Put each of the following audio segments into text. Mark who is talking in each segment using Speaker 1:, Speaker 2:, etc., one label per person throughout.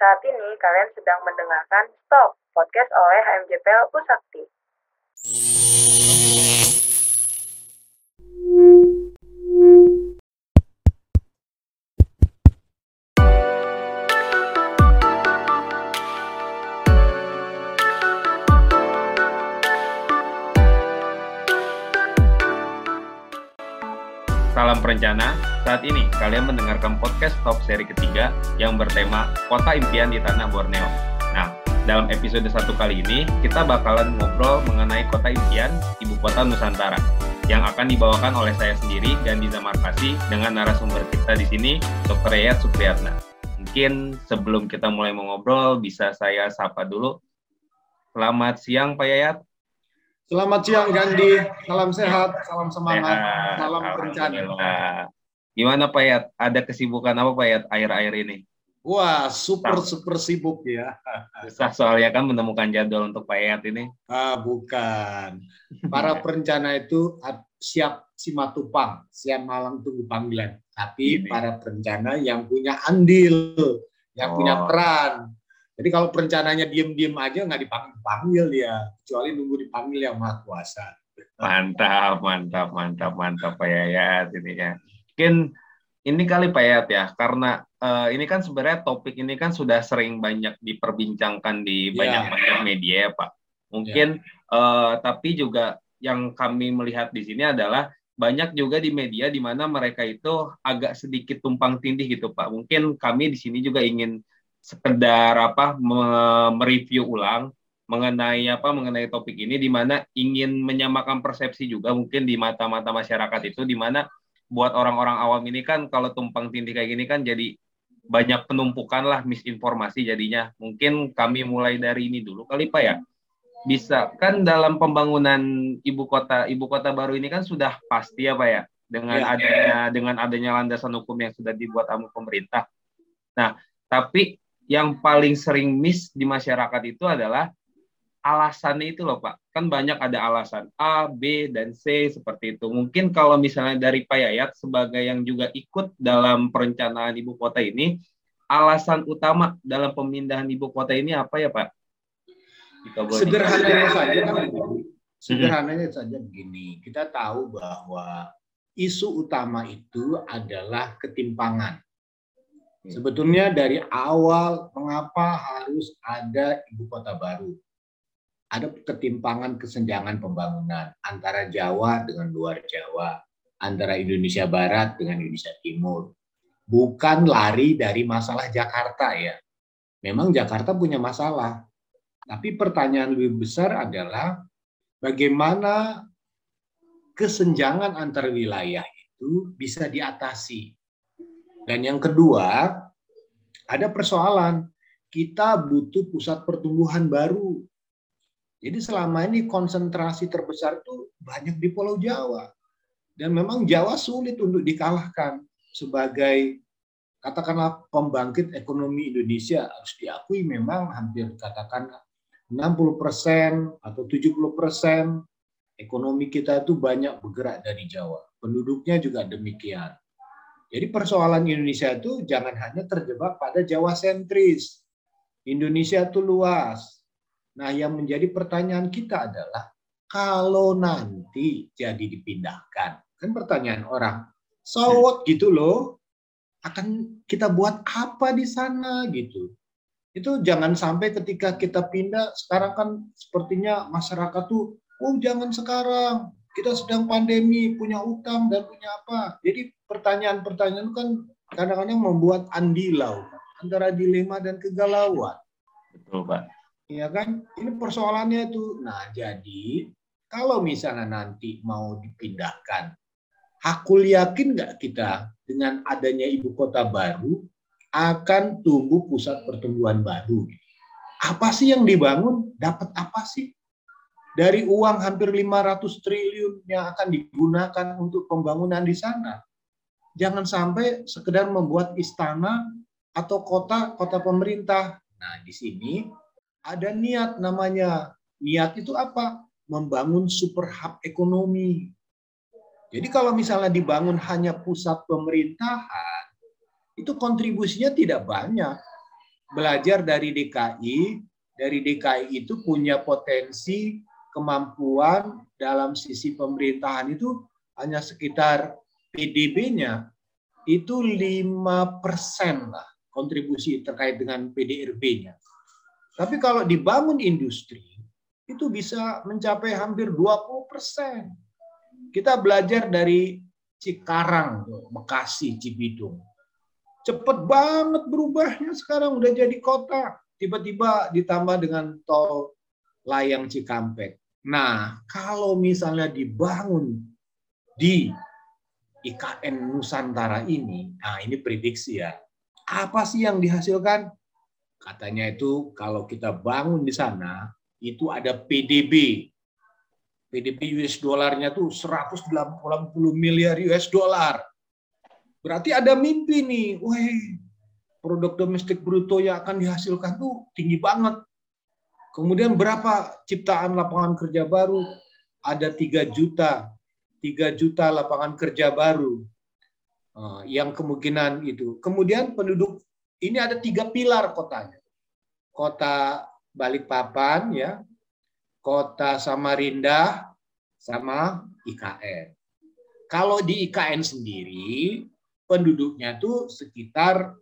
Speaker 1: Saat ini kalian sedang mendengarkan Stop, podcast oleh HMJPL Pusakti.
Speaker 2: Kalian mendengarkan podcast top seri ketiga yang bertema Kota Impian di Tanah Borneo. Nah, dalam episode satu kali ini, kita bakalan ngobrol mengenai Kota Impian, Ibu Kota Nusantara, yang akan dibawakan oleh saya sendiri dan Diza Markasi dengan narasumber kita di sini, Dr. Yayat Supriyatna. Mungkin sebelum kita mulai mengobrol, bisa saya sapa dulu. Selamat siang, Pak Yayat.
Speaker 3: Selamat siang Gandhi, salam sehat, salam semangat, salam perencana.
Speaker 2: Gimana Pak Yat? Ada kesibukan apa Pak Yat akhir-akhir ini?
Speaker 3: Wah, super super sibuk ya.
Speaker 2: Susah soalnya kan menemukan jadwal untuk Pak Yat ini.
Speaker 3: Ah, bukan. Para perencana itu siap simatupang, siap malam tunggu panggilan. Tapi
Speaker 2: Ini.
Speaker 3: para perencana yang punya andil, yang punya
Speaker 2: Oh.
Speaker 3: peran. Jadi kalau perencananya diem-diem aja nggak dipanggil-panggil dia, kecuali nunggu dipanggil yang maha kuasa.
Speaker 2: Mantap, mantap, mantap, mantap Pak Yayat ini ya. Mungkin ini kali Pak Yat ya, karena eh, ini kan sebenarnya topik ini kan sudah sering banyak diperbincangkan di
Speaker 3: Ya.
Speaker 2: banyak-banyak media ya Pak. Mungkin eh, tapi juga yang kami melihat di sini adalah banyak juga di media di mana mereka itu agak sedikit tumpang tindih gitu Pak. Mungkin kami di sini juga ingin sekedar apa me- mereview ulang mengenai apa mengenai topik ini di mana ingin menyamakan persepsi juga mungkin di mata-mata masyarakat itu di mana buat orang-orang awam ini kan kalau tumpang tindih kayak gini kan jadi banyak penumpukan lah misinformasi jadinya. Mungkin kami mulai dari ini dulu kali Pak ya. Bisa kan dalam pembangunan ibu kota ibu kota baru ini kan sudah pasti ya Pak ya dengan
Speaker 3: Ya.
Speaker 2: adanya dengan adanya landasan hukum yang sudah dibuat sama pemerintah. Nah, tapi yang paling sering miss di masyarakat itu adalah alasannya itu loh Pak. Kan banyak ada alasan A, B, dan C seperti itu. Mungkin kalau misalnya dari Pak Yayat sebagai yang juga ikut dalam perencanaan ibu kota ini, alasan utama dalam pemindahan ibu kota ini apa ya Pak?
Speaker 3: Sederhananya saja kan. Sederhananya saja begini. Kita tahu bahwa isu utama itu adalah ketimpangan. Sebetulnya dari awal mengapa harus ada ibu kota baru? Ada ketimpangan kesenjangan pembangunan antara Jawa dengan luar Jawa, antara Indonesia Barat dengan Indonesia Timur. Bukan lari dari masalah Jakarta ya. Memang Jakarta punya masalah. Tapi pertanyaan lebih besar adalah bagaimana kesenjangan antar wilayah itu bisa diatasi. Dan yang kedua, ada persoalan kita butuh pusat pertumbuhan baru. Jadi selama ini konsentrasi terbesar itu banyak di Pulau Jawa. Dan memang Jawa sulit untuk dikalahkan sebagai katakanlah pembangkit ekonomi Indonesia harus diakui memang hampir katakan 60% atau 70% ekonomi kita itu banyak bergerak dari Jawa. Penduduknya juga demikian. Jadi persoalan Indonesia itu jangan hanya terjebak pada Jawa sentris. Indonesia itu luas. Nah, yang menjadi pertanyaan kita adalah kalau nanti jadi dipindahkan, kan pertanyaan orang, so what gitu loh, akan kita buat apa di sana gitu. Itu jangan sampai ketika kita pindah, sekarang kan sepertinya masyarakat tuh, oh jangan sekarang, kita sedang pandemi, punya utang dan punya apa. Jadi pertanyaan-pertanyaan kan kadang-kadang membuat andilau antara dilema dan kegalauan.
Speaker 2: Betul Pak.
Speaker 3: Iya kan? Ini persoalannya itu. Nah, jadi kalau misalnya nanti mau dipindahkan, aku yakin nggak kita dengan adanya ibu kota baru akan tumbuh pusat pertumbuhan baru. Apa sih yang dibangun? Dapat apa sih? Dari uang hampir 500 triliun yang akan digunakan untuk pembangunan di sana. Jangan sampai sekedar membuat istana atau kota kota pemerintah. Nah, di sini ada niat namanya. Niat itu apa? Membangun super hub ekonomi. Jadi kalau misalnya dibangun hanya pusat pemerintahan, itu kontribusinya tidak banyak. belajar dari DKI. Dari DKI itu punya potensi kemampuan dalam sisi pemerintahan itu hanya sekitar PDB-nya itu 5 persen lah kontribusi terkait dengan PDRB-nya. Tapi kalau dibangun industri, itu bisa mencapai hampir 20 persen. Kita belajar dari Cikarang, Bekasi, Cibidung. Cepet banget berubahnya sekarang udah jadi kota. Tiba-tiba ditambah dengan tol layang Cikampek. Nah, kalau misalnya dibangun di IKN Nusantara ini, nah ini prediksi ya. Apa sih yang dihasilkan? Katanya itu kalau kita bangun di sana, itu ada PDB. PDB US dollarnya tuh 180 miliar US dollar. Berarti ada mimpi nih, weh, produk domestik bruto yang akan dihasilkan tuh tinggi banget. Kemudian berapa ciptaan lapangan kerja baru? Ada 3 juta. 3 juta lapangan kerja baru. Eh, yang kemungkinan itu. Kemudian penduduk ini ada tiga pilar kotanya. Kota Balikpapan ya, Kota Samarinda sama IKN. Kalau di IKN sendiri penduduknya tuh sekitar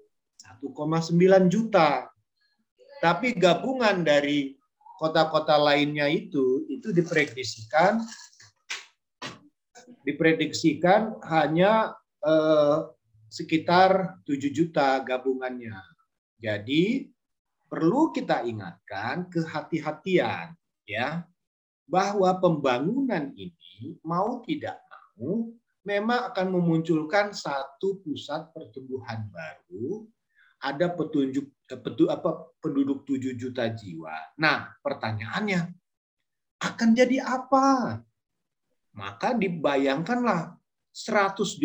Speaker 3: 1,9 juta. Tapi gabungan dari kota-kota lainnya itu itu diprediksikan diprediksikan hanya eh, sekitar 7 juta gabungannya. Jadi perlu kita ingatkan kehati-hatian ya bahwa pembangunan ini mau tidak mau memang akan memunculkan satu pusat pertumbuhan baru, ada petunjuk petu, apa, penduduk 7 juta jiwa. Nah, pertanyaannya, akan jadi apa? Maka dibayangkanlah 180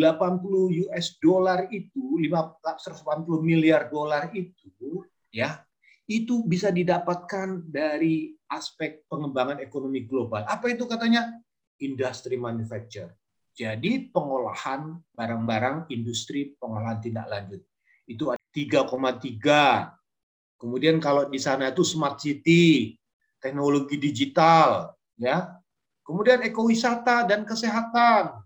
Speaker 3: US dollar itu, 180 miliar dolar itu, ya, itu bisa didapatkan dari aspek pengembangan ekonomi global. Apa itu katanya? Industri manufacture. Jadi pengolahan barang-barang industri pengolahan tindak lanjut itu ada 3,3. Kemudian kalau di sana itu smart city, teknologi digital, ya. Kemudian ekowisata dan kesehatan.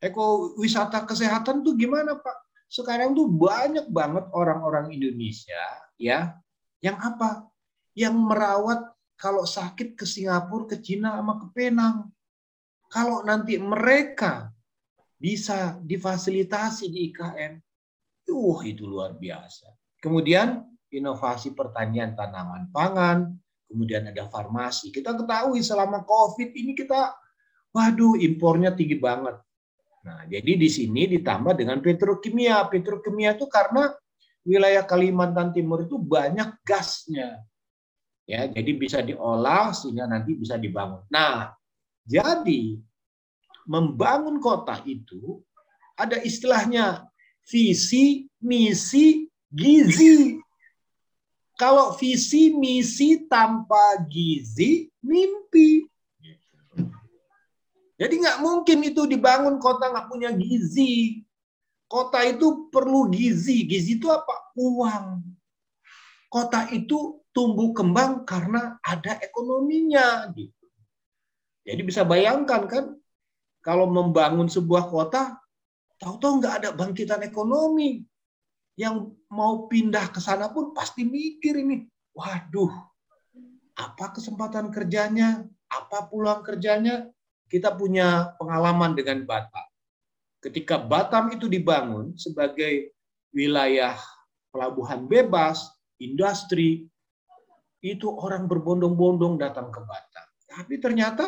Speaker 3: Ekowisata kesehatan tuh gimana, Pak? Sekarang tuh banyak banget orang-orang Indonesia, ya, yang apa? Yang merawat kalau sakit ke Singapura, ke Cina, sama ke Penang. Kalau nanti mereka bisa difasilitasi di IKN, uh, itu luar biasa. Kemudian inovasi pertanian tanaman pangan, kemudian ada farmasi. Kita ketahui selama COVID ini kita, waduh, impornya tinggi banget. Nah, jadi di sini ditambah dengan petrokimia. Petrokimia itu karena wilayah Kalimantan Timur itu banyak gasnya. Ya, jadi bisa diolah sehingga nanti bisa dibangun. Nah, jadi membangun kota itu ada istilahnya visi, misi, gizi. Kalau visi, misi tanpa gizi, mimpi. Jadi nggak mungkin itu dibangun kota nggak punya gizi. Kota itu perlu gizi. Gizi itu apa? Uang. Kota itu tumbuh kembang karena ada ekonominya. Gitu. Jadi bisa bayangkan kan, kalau membangun sebuah kota, tahu-tahu nggak ada bangkitan ekonomi. Yang mau pindah ke sana pun pasti mikir ini, waduh, apa kesempatan kerjanya, apa pulang kerjanya. Kita punya pengalaman dengan Batam. Ketika Batam itu dibangun sebagai wilayah pelabuhan bebas, industri, itu orang berbondong-bondong datang ke Batam. Tapi ternyata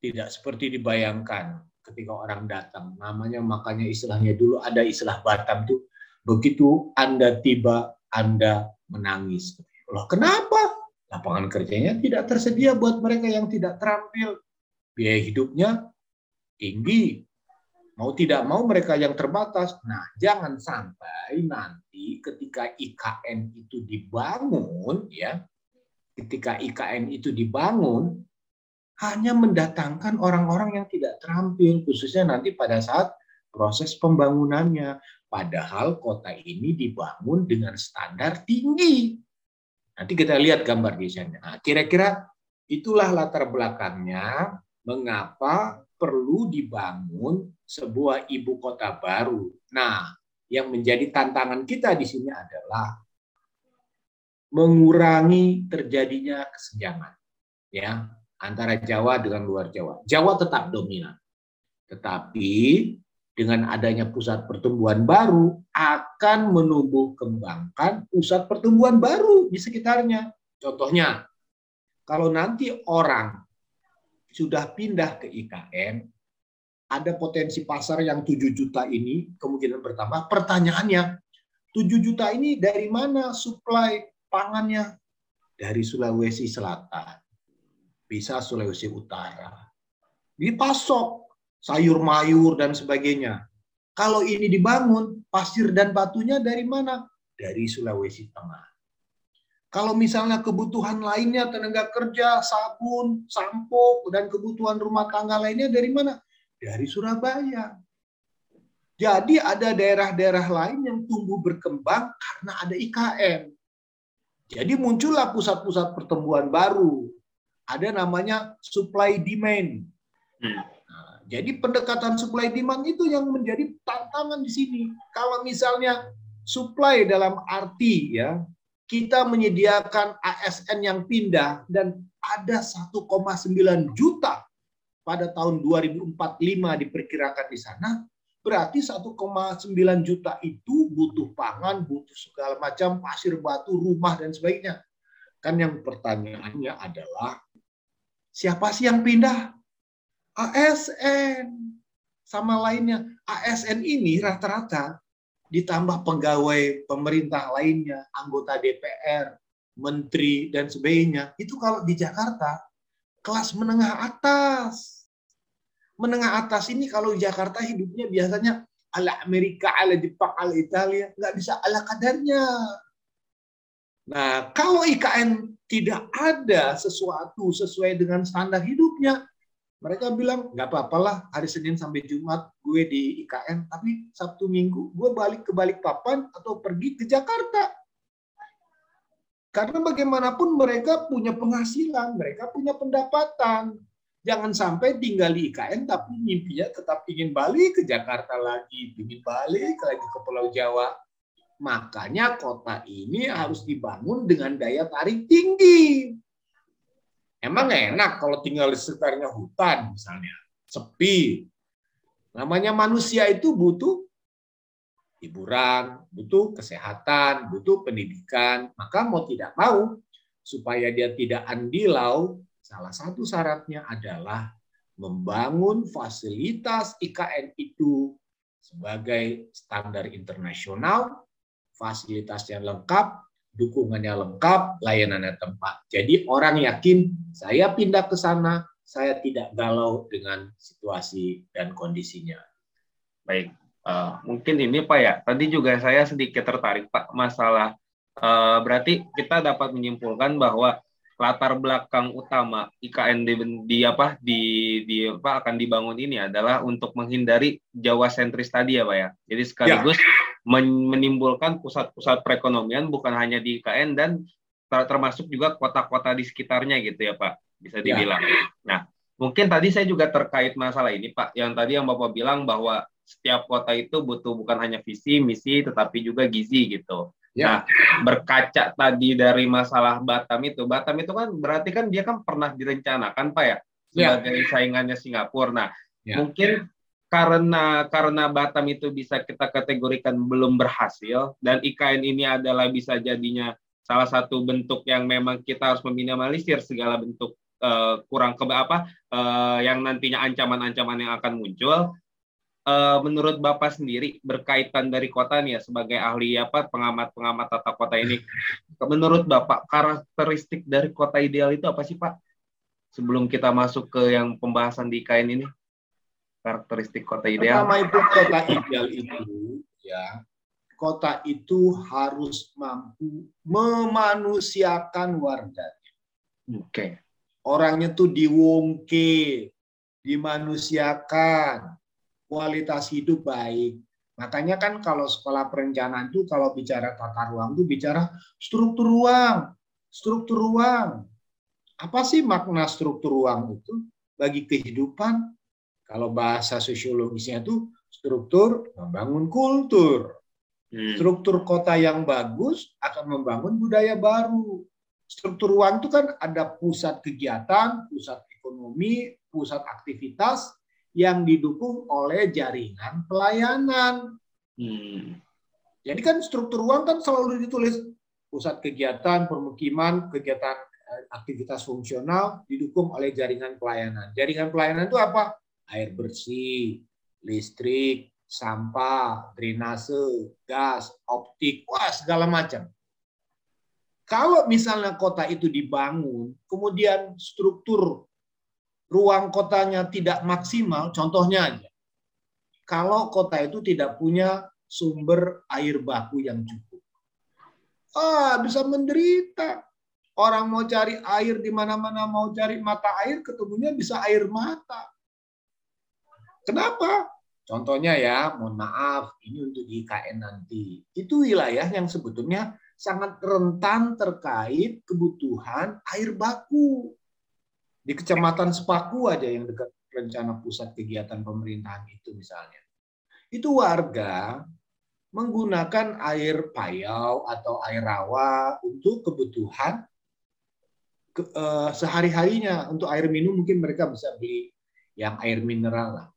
Speaker 3: tidak seperti dibayangkan ketika orang datang. Namanya makanya istilahnya dulu ada istilah Batam tuh begitu Anda tiba Anda menangis. Loh kenapa? Lapangan kerjanya tidak tersedia buat mereka yang tidak terampil. Biaya hidupnya tinggi. Mau tidak mau mereka yang terbatas. Nah, jangan sampai nanti ketika IKN itu dibangun ya, ketika IKN itu dibangun hanya mendatangkan orang-orang yang tidak terampil, khususnya nanti pada saat proses pembangunannya. Padahal kota ini dibangun dengan standar tinggi. Nanti kita lihat gambar desainnya. Nah, kira-kira itulah latar belakangnya mengapa perlu dibangun sebuah ibu kota baru. Nah, yang menjadi tantangan kita di sini adalah mengurangi terjadinya kesenjangan ya antara Jawa dengan luar Jawa. Jawa tetap dominan. Tetapi dengan adanya pusat pertumbuhan baru akan menumbuh kembangkan pusat pertumbuhan baru di sekitarnya. Contohnya, kalau nanti orang sudah pindah ke IKN, ada potensi pasar yang 7 juta ini kemungkinan bertambah. Pertanyaannya, 7 juta ini dari mana suplai pangannya? Dari Sulawesi Selatan, bisa Sulawesi Utara. Dipasok sayur mayur dan sebagainya. Kalau ini dibangun, pasir dan batunya dari mana? Dari Sulawesi Tengah. Kalau misalnya kebutuhan lainnya tenaga kerja, sabun, sampo, dan kebutuhan rumah tangga lainnya dari mana? Dari Surabaya. Jadi ada daerah-daerah lain yang tumbuh berkembang karena ada IKN. Jadi muncullah pusat-pusat pertumbuhan baru. Ada namanya supply demand. Hmm. Jadi pendekatan supply demand itu yang menjadi tantangan di sini. Kalau misalnya supply dalam arti ya kita menyediakan ASN yang pindah dan ada 1,9 juta pada tahun 2045 diperkirakan di sana, berarti 1,9 juta itu butuh pangan, butuh segala macam pasir batu, rumah dan sebagainya. Kan yang pertanyaannya adalah siapa sih yang pindah? ASN sama lainnya. ASN ini rata-rata ditambah pegawai pemerintah lainnya, anggota DPR, menteri dan sebagainya. Itu kalau di Jakarta kelas menengah atas. Menengah atas ini kalau di Jakarta hidupnya biasanya ala Amerika, ala Jepang, ala Italia, nggak bisa ala kadarnya. Nah, kalau IKN tidak ada sesuatu sesuai dengan standar hidupnya, mereka bilang nggak apa-apalah hari Senin sampai Jumat gue di IKN, tapi Sabtu Minggu gue balik ke Balikpapan atau pergi ke Jakarta. Karena bagaimanapun mereka punya penghasilan, mereka punya pendapatan. Jangan sampai tinggal di IKN tapi mimpinya tetap ingin balik ke Jakarta lagi, ingin balik lagi ke Pulau Jawa. Makanya kota ini harus dibangun dengan daya tarik tinggi. Emang enak kalau tinggal di sekitarnya hutan misalnya, sepi. Namanya manusia itu butuh hiburan, butuh kesehatan, butuh pendidikan. Maka mau tidak mau, supaya dia tidak andilau, salah satu syaratnya adalah membangun fasilitas IKN itu sebagai standar internasional, fasilitas yang lengkap, dukungannya lengkap, layanannya tempat. Jadi orang yakin saya pindah ke sana, saya tidak galau dengan situasi dan kondisinya.
Speaker 2: Baik, uh, mungkin ini Pak ya. Tadi juga saya sedikit tertarik Pak masalah uh, berarti kita dapat menyimpulkan bahwa latar belakang utama IKN di, di apa di di apa akan dibangun ini adalah untuk menghindari Jawa sentris tadi ya Pak ya. Jadi sekaligus ya menimbulkan pusat-pusat perekonomian bukan hanya di IKN dan termasuk juga kota-kota di sekitarnya gitu ya Pak, bisa ya. dibilang. Ya. Nah, mungkin tadi saya juga terkait masalah ini Pak, yang tadi yang Bapak bilang bahwa setiap kota itu butuh bukan hanya visi, misi, tetapi juga gizi gitu. Ya. Nah, berkaca tadi dari masalah Batam itu, Batam itu kan berarti kan dia kan pernah direncanakan Pak ya, ya. sebagai ya. saingannya Singapura. Nah, ya. mungkin karena karena Batam itu bisa kita kategorikan belum berhasil dan IKN ini adalah bisa jadinya salah satu bentuk yang memang kita harus meminimalisir segala bentuk uh, kurang ke apa uh, yang nantinya ancaman-ancaman yang akan muncul. Uh, menurut Bapak sendiri berkaitan dari kota nih ya sebagai ahli apa pengamat-pengamat tata kota ini, menurut Bapak karakteristik dari kota ideal itu apa sih Pak? Sebelum kita masuk ke yang pembahasan di IKN ini karakteristik kota ideal?
Speaker 3: Pertama itu kota ideal itu ya kota itu harus mampu memanusiakan warganya.
Speaker 2: Oke. Okay.
Speaker 3: Orangnya tuh diwongke, dimanusiakan, kualitas hidup baik. Makanya kan kalau sekolah perencanaan itu kalau bicara tata ruang itu bicara struktur ruang, struktur ruang. Apa sih makna struktur ruang itu bagi kehidupan? Kalau bahasa sosiologisnya itu struktur membangun kultur. Hmm. Struktur kota yang bagus akan membangun budaya baru. Struktur ruang itu kan ada pusat kegiatan, pusat ekonomi, pusat aktivitas yang didukung oleh jaringan pelayanan. Hmm. Jadi kan struktur ruang kan selalu ditulis pusat kegiatan, permukiman, kegiatan eh, aktivitas fungsional didukung oleh jaringan pelayanan. Jaringan pelayanan itu apa? Air bersih, listrik, sampah, drainase, gas, optik, wah segala macam. Kalau misalnya kota itu dibangun, kemudian struktur ruang kotanya tidak maksimal, contohnya aja. Kalau kota itu tidak punya sumber air baku yang cukup. Ah, bisa menderita. Orang mau cari air di mana-mana, mau cari mata air, ketemunya bisa air mata. Kenapa? Contohnya ya, mohon maaf, ini untuk di IKN nanti. Itu wilayah yang sebetulnya sangat rentan terkait kebutuhan air baku. Di Kecamatan Sepaku aja yang dekat rencana pusat kegiatan pemerintahan itu misalnya. Itu warga menggunakan air payau atau air rawa untuk kebutuhan ke, uh, sehari-harinya. Untuk air minum mungkin mereka bisa beli yang air mineral lah.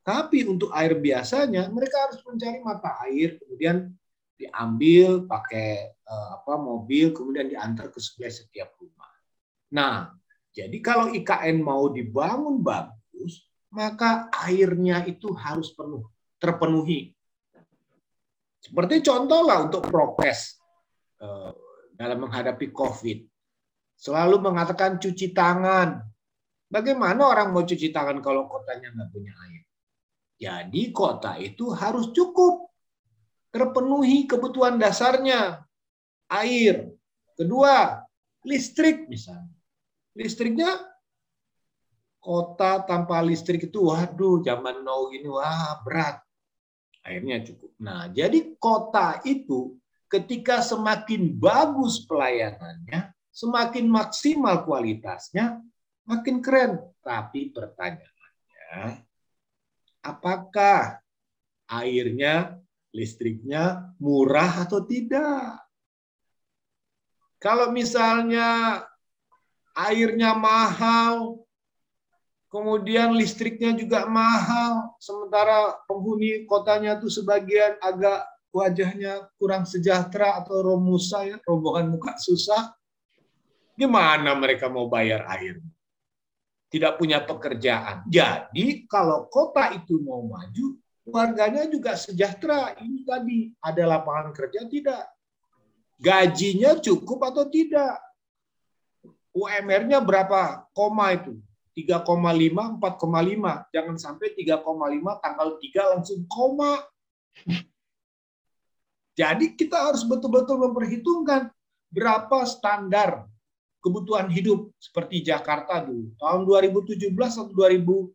Speaker 3: Tapi untuk air biasanya mereka harus mencari mata air, kemudian diambil pakai uh, apa mobil, kemudian diantar ke sebelah setiap rumah. Nah, jadi kalau IKN mau dibangun bagus, maka airnya itu harus penuh, terpenuhi. Seperti contoh lah untuk prokes uh, dalam menghadapi COVID. Selalu mengatakan cuci tangan. Bagaimana orang mau cuci tangan kalau kotanya nggak punya air? Jadi kota itu harus cukup terpenuhi kebutuhan dasarnya. Air. Kedua, listrik misalnya. Listriknya kota tanpa listrik itu waduh zaman now gini wah berat. Akhirnya cukup. Nah, jadi kota itu ketika semakin bagus pelayanannya, semakin maksimal kualitasnya, makin keren. Tapi pertanyaannya, apakah airnya, listriknya murah atau tidak. Kalau misalnya airnya mahal, kemudian listriknya juga mahal, sementara penghuni kotanya itu sebagian agak wajahnya kurang sejahtera atau romusa ya, rombongan muka susah, gimana mereka mau bayar air? Tidak punya pekerjaan. Jadi kalau kota itu mau maju, warganya juga sejahtera. Ini tadi ada lapangan kerja tidak? Gajinya cukup atau tidak? UMR-nya berapa? Koma itu. 3,5, 4,5. Jangan sampai 3,5 tanggal 3 langsung koma. Jadi kita harus betul-betul memperhitungkan berapa standar kebutuhan hidup seperti Jakarta dulu. Tahun 2017 atau 2019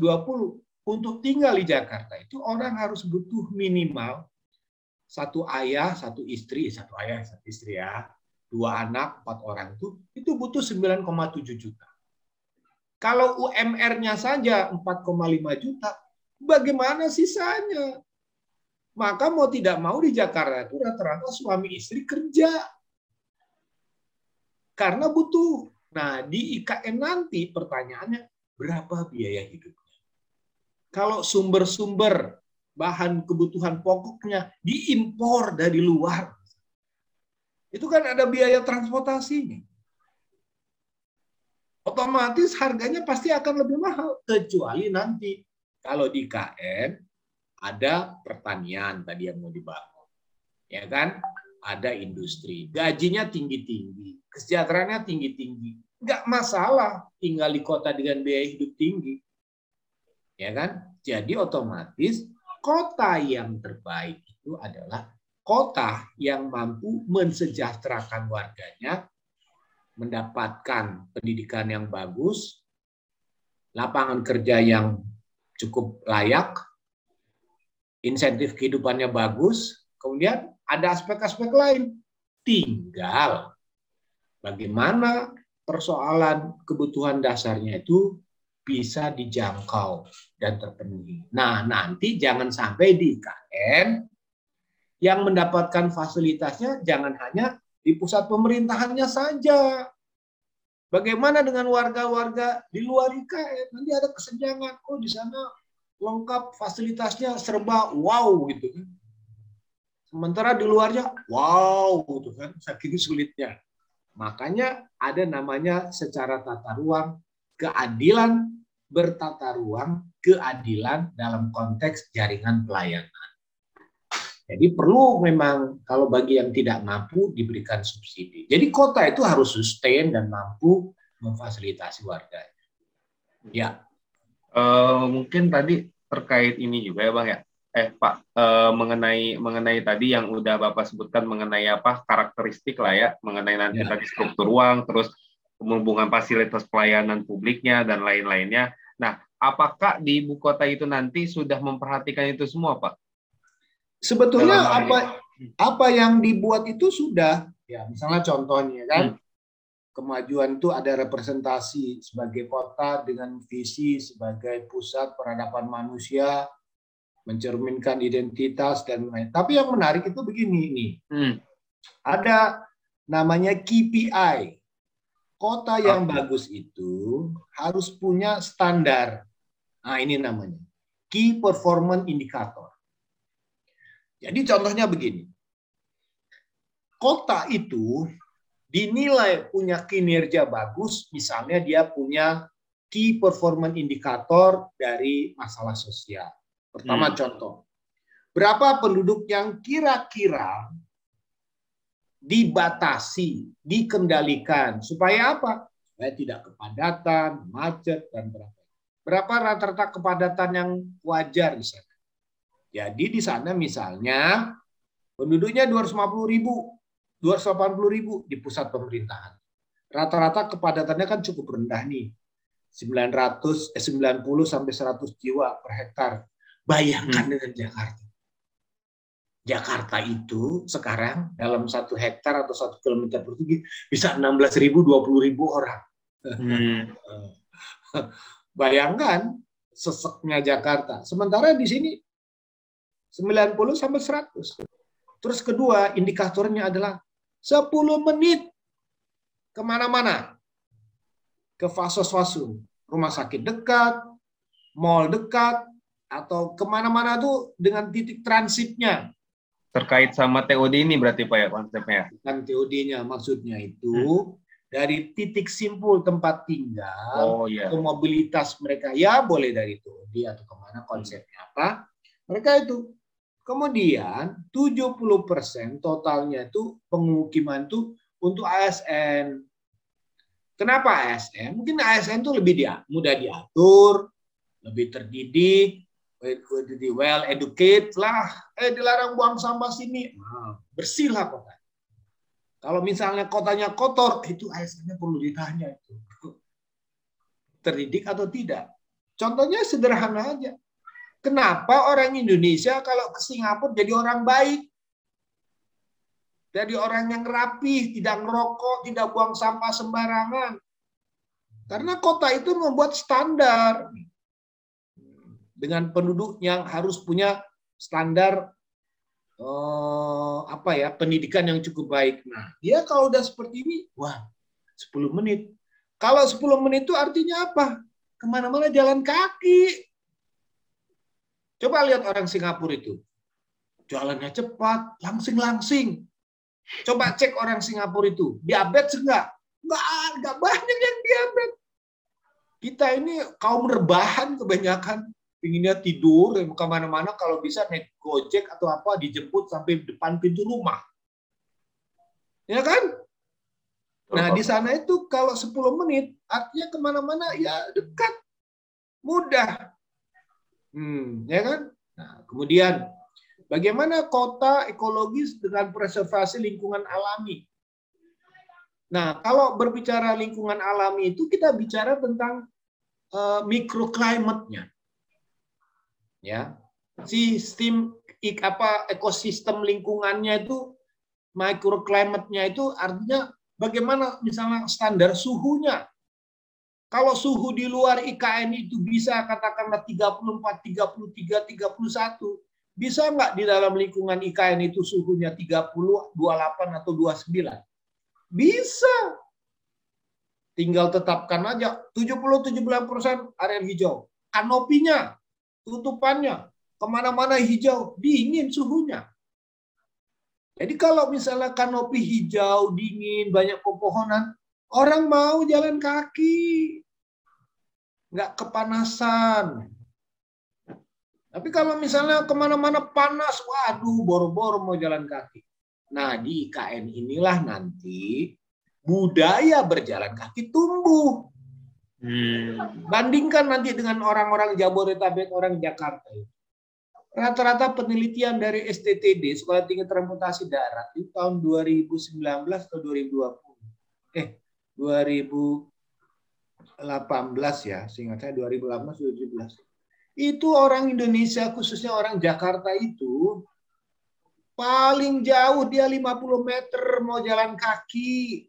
Speaker 3: 20 untuk tinggal di Jakarta itu orang harus butuh minimal satu ayah satu istri satu ayah satu istri ya dua anak empat orang itu itu butuh 9,7 juta. Kalau UMR-nya saja 4,5 juta bagaimana sisanya? Maka mau tidak mau di Jakarta itu rata-rata suami istri kerja karena butuh. Nah, di IKN nanti pertanyaannya berapa biaya hidupnya? Kalau sumber-sumber bahan kebutuhan pokoknya diimpor dari luar, itu kan ada biaya transportasinya. Otomatis harganya pasti akan lebih mahal, kecuali nanti kalau di IKN ada pertanian tadi yang mau dibangun, ya kan? Ada industri, gajinya tinggi-tinggi, kesejahteraannya tinggi-tinggi. Nggak masalah tinggal di kota dengan biaya hidup tinggi. Ya kan? Jadi otomatis kota yang terbaik itu adalah kota yang mampu mensejahterakan warganya, mendapatkan pendidikan yang bagus, lapangan kerja yang cukup layak, insentif kehidupannya bagus, kemudian ada aspek-aspek lain. Tinggal bagaimana persoalan kebutuhan dasarnya itu bisa dijangkau dan terpenuhi. Nah, nanti jangan sampai di IKN yang mendapatkan fasilitasnya jangan hanya di pusat pemerintahannya saja. Bagaimana dengan warga-warga di luar IKN? Nanti ada kesenjangan. Oh, di sana lengkap fasilitasnya serba wow gitu kan. Sementara di luarnya wow gitu kan, saking sulitnya. Makanya ada namanya secara tata ruang keadilan bertata ruang, keadilan dalam konteks jaringan pelayanan. Jadi perlu memang kalau bagi yang tidak mampu diberikan subsidi. Jadi kota itu harus sustain dan mampu memfasilitasi warga.
Speaker 2: Ya. Uh, mungkin tadi terkait ini juga ya bang ya. Eh Pak uh, mengenai mengenai tadi yang udah bapak sebutkan mengenai apa karakteristik lah ya mengenai nanti ya. tadi struktur ruang terus hubungan fasilitas pelayanan publiknya dan lain-lainnya. Nah, apakah di ibu kota itu nanti sudah memperhatikan itu semua, Pak?
Speaker 3: Sebetulnya apa apa yang dibuat itu sudah ya, misalnya contohnya kan. Hmm. Kemajuan itu ada representasi sebagai kota dengan visi sebagai pusat peradaban manusia, mencerminkan identitas dan lain. Tapi yang menarik itu begini nih. Hmm. Ada namanya KPI, kota yang bagus itu harus punya standar. Nah, ini namanya Key Performance Indicator. Jadi contohnya begini. Kota itu dinilai punya kinerja bagus, misalnya dia punya Key Performance Indicator dari masalah sosial. Pertama hmm. contoh, berapa penduduk yang kira-kira dibatasi, dikendalikan. Supaya apa? Supaya tidak kepadatan, macet, dan berapa. Berapa rata-rata kepadatan yang wajar di sana? Jadi di sana misalnya penduduknya 250 ribu, 280 ribu di pusat pemerintahan. Rata-rata kepadatannya kan cukup rendah nih. 900 eh 90 sampai 100 jiwa per hektar. Bayangkan hmm. dengan Jakarta. Jakarta itu sekarang dalam satu hektar atau satu kilometer persegi bisa 16 ribu, 20 ribu orang. Hmm. Bayangkan seseknya Jakarta. Sementara di sini 90 sampai 100. Terus kedua indikatornya adalah 10 menit ke mana-mana. Ke fasos-fasus. Rumah sakit dekat, mall dekat, atau ke mana-mana tuh dengan titik transitnya
Speaker 2: terkait sama TOD ini berarti Pak ya konsepnya?
Speaker 3: Bukan TOD-nya, maksudnya itu hmm. dari titik simpul tempat tinggal oh, yeah. ke mobilitas mereka. Ya boleh dari TOD atau ke mana konsepnya apa. Mereka itu. Kemudian 70% totalnya itu pemukiman itu untuk ASN. Kenapa ASN? Mungkin ASN itu lebih dia, mudah diatur, lebih terdidik, di well educate lah, eh dilarang buang sampah sini, nah, bersihlah kota. Kalau misalnya kotanya kotor, itu ASN-nya perlu ditanya itu. Terdidik atau tidak? Contohnya sederhana aja. Kenapa orang Indonesia kalau ke Singapura jadi orang baik? Jadi orang yang rapi, tidak ngerokok, tidak buang sampah sembarangan. Karena kota itu membuat standar dengan penduduk yang harus punya standar eh, apa ya pendidikan yang cukup baik. Nah, dia kalau udah seperti ini, wah, 10 menit. Kalau 10 menit itu artinya apa? Ke mana-mana jalan kaki. Coba lihat orang Singapura itu. Jalannya cepat, langsing-langsing. Coba cek orang Singapura itu. Diabetes enggak? Enggak, enggak banyak yang diabetes. Kita ini kaum rebahan kebanyakan pinginnya tidur ke mana-mana kalau bisa naik gojek atau apa dijemput sampai depan pintu rumah. Ya kan? Nah di sana itu kalau 10 menit artinya ke mana-mana ya dekat. Mudah. Hmm, ya kan? Nah kemudian bagaimana kota ekologis dengan preservasi lingkungan alami? Nah kalau berbicara lingkungan alami itu kita bicara tentang uh, microclimate-nya ya sistem apa ekosistem lingkungannya itu microclimate-nya itu artinya bagaimana misalnya standar suhunya. Kalau suhu di luar IKN itu bisa katakanlah 34, 33, 31, bisa nggak di dalam lingkungan IKN itu suhunya 30, 28 atau 29? Bisa. Tinggal tetapkan aja 70-79 persen area hijau. Kanopinya, tutupannya, ke mana-mana hijau, dingin suhunya. Jadi kalau misalnya kanopi hijau, dingin, banyak pepohonan, orang mau jalan kaki. Nggak kepanasan. Tapi kalau misalnya ke mana-mana panas, waduh, boro-boro mau jalan kaki. Nah, di IKN inilah nanti budaya berjalan kaki tumbuh. Hmm. Bandingkan nanti dengan orang-orang Jabodetabek, orang Jakarta rata-rata penelitian dari STTD Sekolah Tinggi Transportasi Darat itu tahun 2019 atau 2020 eh 2018 ya seingat saya 2018 2017 itu orang Indonesia khususnya orang Jakarta itu paling jauh dia 50 meter mau jalan kaki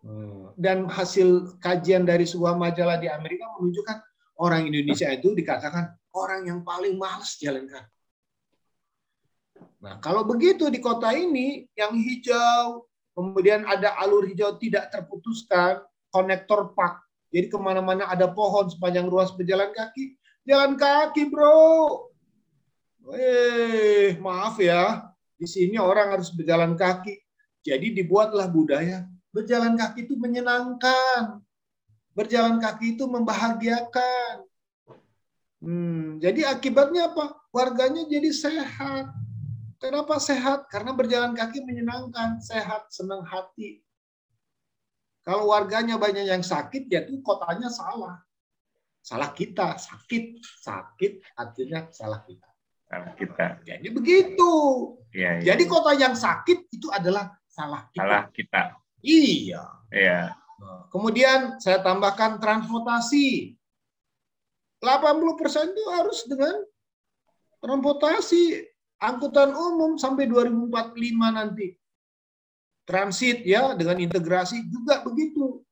Speaker 3: hmm. Dan hasil kajian dari sebuah majalah di Amerika menunjukkan orang Indonesia itu dikatakan orang yang paling males jalan kaki. Nah, kalau begitu di kota ini yang hijau, kemudian ada alur hijau tidak terputuskan, konektor park. Jadi ke mana-mana ada pohon sepanjang ruas pejalan kaki. Jalan kaki, bro. Eh, maaf ya. Di sini orang harus berjalan kaki. Jadi dibuatlah budaya. Berjalan kaki itu menyenangkan. Berjalan kaki itu membahagiakan. Hmm, jadi akibatnya apa? Warganya jadi sehat. Kenapa sehat? Karena berjalan kaki menyenangkan, sehat, senang hati. Kalau warganya banyak yang sakit, ya itu kotanya salah. Salah kita, sakit. Sakit artinya salah kita.
Speaker 2: Salah kita.
Speaker 3: Jadi begitu. Ya, ya. Jadi kota yang sakit itu adalah salah
Speaker 2: kita. Salah kita.
Speaker 3: Iya.
Speaker 2: Iya.
Speaker 3: Kemudian saya tambahkan transportasi. 80% itu harus dengan transportasi angkutan umum sampai 2045 nanti. Transit ya dengan integrasi juga begitu.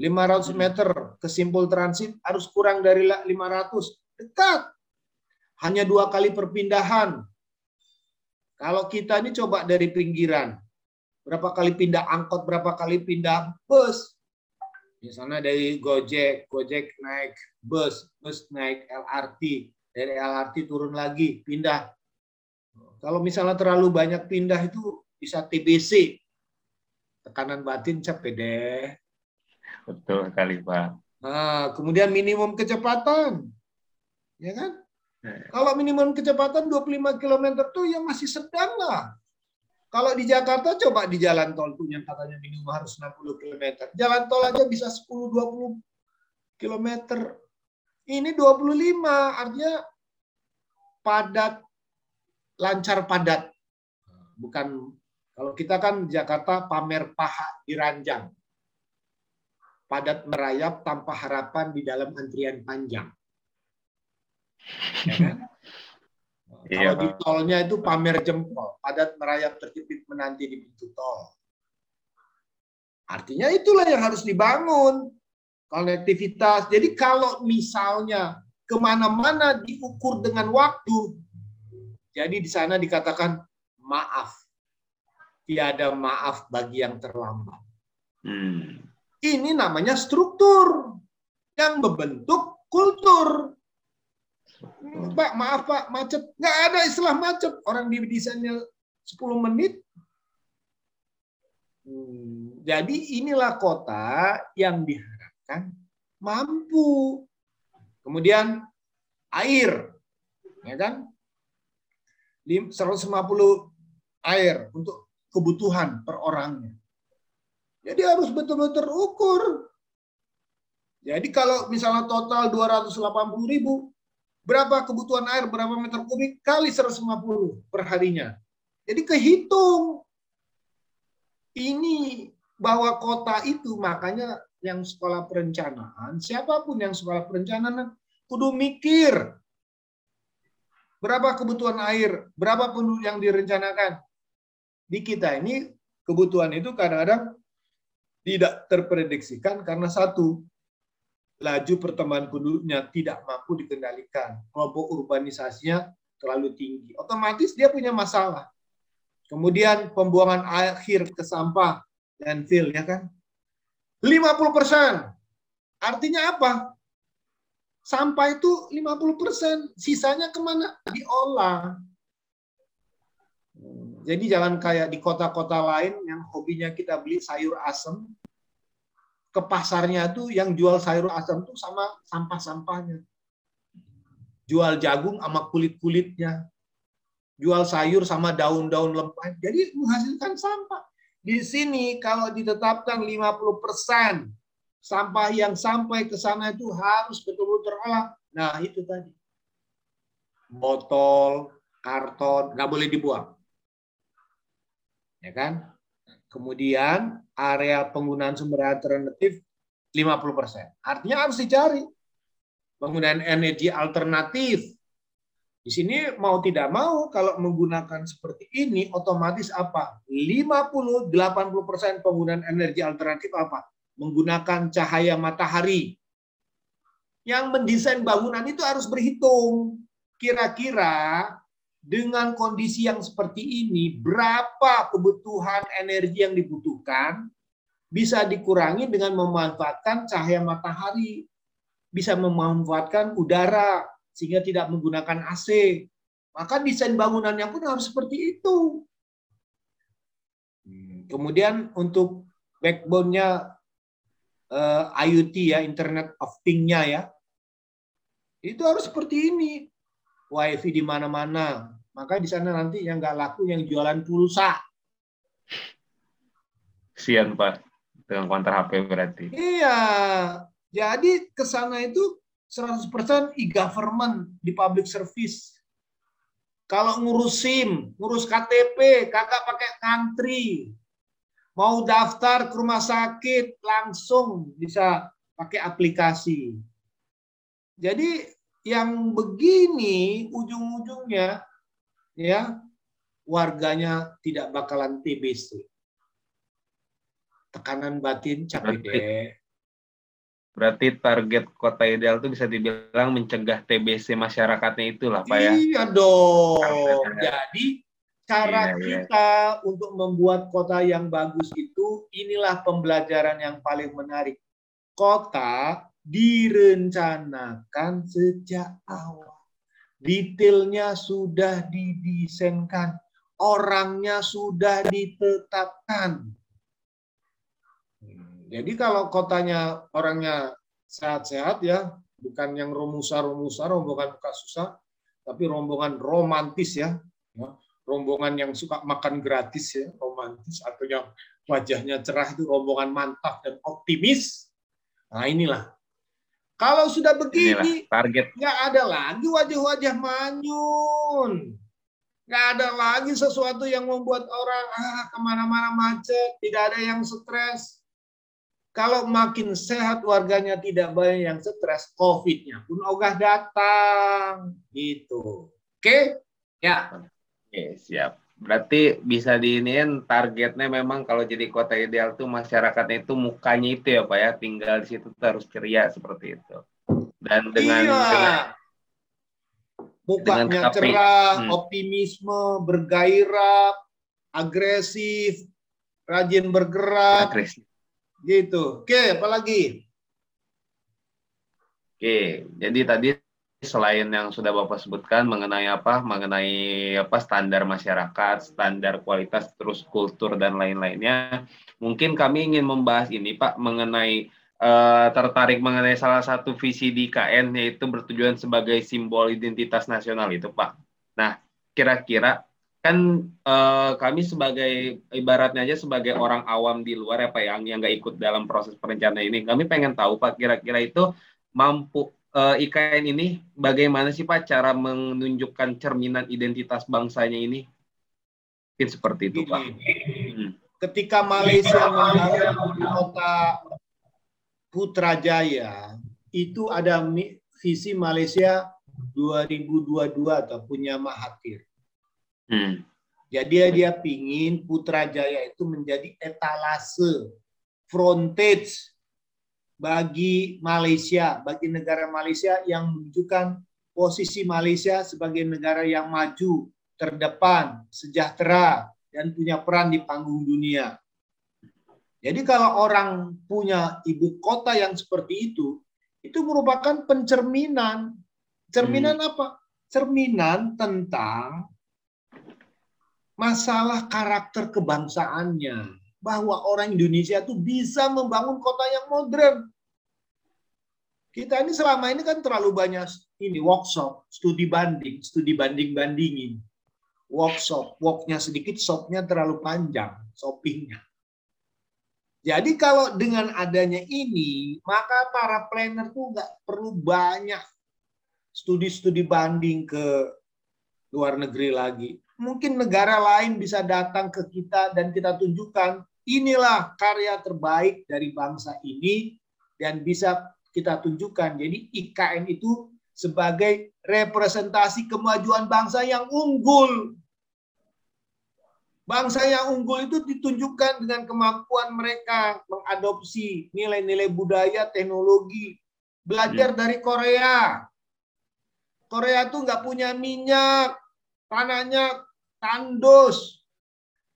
Speaker 3: 500 meter ke simpul transit harus kurang dari 500. Dekat. Hanya dua kali perpindahan. Kalau kita ini coba dari pinggiran. Berapa kali pindah angkot, berapa kali pindah bus. Misalnya dari Gojek, Gojek naik bus, bus naik LRT, dari LRT turun lagi, pindah. Kalau misalnya terlalu banyak pindah itu bisa TBC, tekanan batin capek deh.
Speaker 2: Betul kali Pak.
Speaker 3: Nah, kemudian minimum kecepatan, ya kan? Ya. Kalau minimum kecepatan 25 km tuh yang masih sedang lah. Kalau di Jakarta coba di jalan tol tuh yang katanya minimal harus 60 km. Jalan tol aja bisa 10-20 km. Ini 25 artinya padat lancar padat. Bukan kalau kita kan Jakarta pamer paha di ranjang. Padat merayap tanpa harapan di dalam antrian panjang. Ya kan? Iya, Kalau di tolnya itu pamer jempol, padat merayap terjepit menanti di pintu tol. Artinya itulah yang harus dibangun konektivitas. Jadi kalau misalnya ke mana-mana diukur dengan waktu, jadi di sana dikatakan maaf, tiada maaf bagi yang terlambat. Hmm. Ini namanya struktur yang membentuk kultur. Pak, maaf Pak, macet. Nggak ada istilah macet. Orang di desainnya 10 menit. Hmm, jadi inilah kota yang diharapkan mampu. Kemudian air, ya kan? 150 air untuk kebutuhan per orangnya. Jadi harus betul-betul terukur. Jadi kalau misalnya total 280 ribu, Berapa kebutuhan air, berapa meter kubik, kali 150 per harinya. Jadi kehitung. Ini bahwa kota itu makanya yang sekolah perencanaan, siapa pun yang sekolah perencanaan, kudu mikir. Berapa kebutuhan air? Berapa penduduk yang direncanakan? Di kita ini kebutuhan itu kadang-kadang tidak terprediksikan karena satu, laju pertambahan penduduknya tidak mampu dikendalikan. Kelompok urbanisasinya terlalu tinggi. Otomatis dia punya masalah. Kemudian pembuangan akhir ke sampah, landfill, ya kan? 50 persen. Artinya apa? Sampah itu 50 persen. Sisanya ke mana? Diolah. Jadi jangan kayak di kota-kota lain yang hobinya kita beli sayur asem, ke pasarnya tuh yang jual sayur asem tuh sama sampah-sampahnya. Jual jagung sama kulit-kulitnya. Jual sayur sama daun-daun lemah. Jadi menghasilkan sampah. Di sini kalau ditetapkan 50% sampah yang sampai ke sana itu harus betul-betul terolah. Nah, itu tadi. Botol, karton, nggak boleh dibuang. Ya kan? Kemudian area penggunaan sumber alternatif 50%. Artinya harus dicari. Penggunaan energi alternatif di sini mau tidak mau kalau menggunakan seperti ini otomatis apa? 50-80% penggunaan energi alternatif apa? Menggunakan cahaya matahari. Yang mendesain bangunan itu harus berhitung. Kira-kira dengan kondisi yang seperti ini berapa kebutuhan energi yang dibutuhkan bisa dikurangi dengan memanfaatkan cahaya matahari. Bisa memanfaatkan udara, sehingga tidak menggunakan AC. Maka desain bangunannya pun harus seperti itu. Hmm, kemudian untuk backbone-nya eh, IoT ya, Internet of Things-nya ya, itu harus seperti ini. WiFi di mana-mana. Maka di sana nanti yang nggak laku yang jualan pulsa.
Speaker 2: Sian Pak, dengan kontra HP berarti.
Speaker 3: Iya, jadi ke sana itu 100% e-government di public service. Kalau ngurus SIM, ngurus KTP, kakak pakai country. Mau daftar ke rumah sakit, langsung bisa pakai aplikasi. Jadi yang begini ujung-ujungnya ya warganya tidak bakalan TBC. Tekanan batin capek deh.
Speaker 2: Berarti target kota ideal itu bisa dibilang mencegah TBC masyarakatnya itulah Pak ya.
Speaker 3: Iya dong. Jadi cara iya, iya. kita untuk membuat kota yang bagus itu inilah pembelajaran yang paling menarik. Kota direncanakan sejak awal. Detailnya sudah didesainkan, orangnya sudah ditetapkan. Jadi kalau kotanya orangnya sehat-sehat ya, bukan yang romusa-romusa, rombongan buka susah, tapi rombongan romantis ya, ya, rombongan yang suka makan gratis ya, romantis atau yang wajahnya cerah itu rombongan mantap dan optimis. Nah inilah. Kalau sudah begini,
Speaker 2: target
Speaker 3: nggak ada lagi wajah-wajah manyun. Nggak ada lagi sesuatu yang membuat orang ah, ke mana-mana macet, tidak ada yang stres kalau makin sehat warganya tidak banyak yang stres, COVID-nya pun ogah datang. Gitu. Oke? Ya.
Speaker 2: Oke, siap. Berarti bisa diinin targetnya memang kalau jadi kota ideal tuh masyarakatnya itu mukanya itu ya Pak ya, tinggal di situ terus ceria seperti itu. Dan dengan,
Speaker 3: iya. dengan mukanya dengan cerah, hmm. optimisme, bergairah, agresif, rajin bergerak. Agresif Gitu. Oke, apa lagi?
Speaker 2: Oke, jadi tadi selain yang sudah Bapak sebutkan mengenai apa? Mengenai apa standar masyarakat, standar kualitas, terus kultur dan lain-lainnya. Mungkin kami ingin membahas ini Pak mengenai uh, tertarik mengenai salah satu visi di KN yaitu bertujuan sebagai simbol identitas nasional itu Pak. Nah, kira-kira kan uh, kami sebagai ibaratnya aja sebagai orang awam di luar ya Pak yang yang nggak ikut dalam proses perencanaan ini kami pengen tahu Pak kira-kira itu mampu uh, eh, IKN ini bagaimana sih Pak cara menunjukkan cerminan identitas bangsanya ini mungkin seperti itu Pak
Speaker 3: hmm. ketika Malaysia membangun kota Putrajaya itu ada visi Malaysia 2022 atau punya Mahathir. Hmm. Jadi dia pingin Putrajaya itu menjadi etalase, frontage bagi Malaysia, bagi negara Malaysia yang menunjukkan posisi Malaysia sebagai negara yang maju, terdepan, sejahtera, dan punya peran di panggung dunia. Jadi kalau orang punya ibu kota yang seperti itu, itu merupakan pencerminan. Cerminan hmm. apa? Cerminan tentang masalah karakter kebangsaannya. Bahwa orang Indonesia itu bisa membangun kota yang modern. Kita ini selama ini kan terlalu banyak ini workshop, studi banding, studi banding-bandingin. Workshop, walknya sedikit, shopnya terlalu panjang, shoppingnya. Jadi kalau dengan adanya ini, maka para planner tuh nggak perlu banyak studi-studi banding ke luar negeri lagi mungkin negara lain bisa datang ke kita dan kita tunjukkan inilah karya terbaik dari bangsa ini dan bisa kita tunjukkan. Jadi IKN itu sebagai representasi kemajuan bangsa yang unggul. Bangsa yang unggul itu ditunjukkan dengan kemampuan mereka mengadopsi nilai-nilai budaya, teknologi, belajar ya. dari Korea. Korea tuh nggak punya minyak, tanahnya tandus.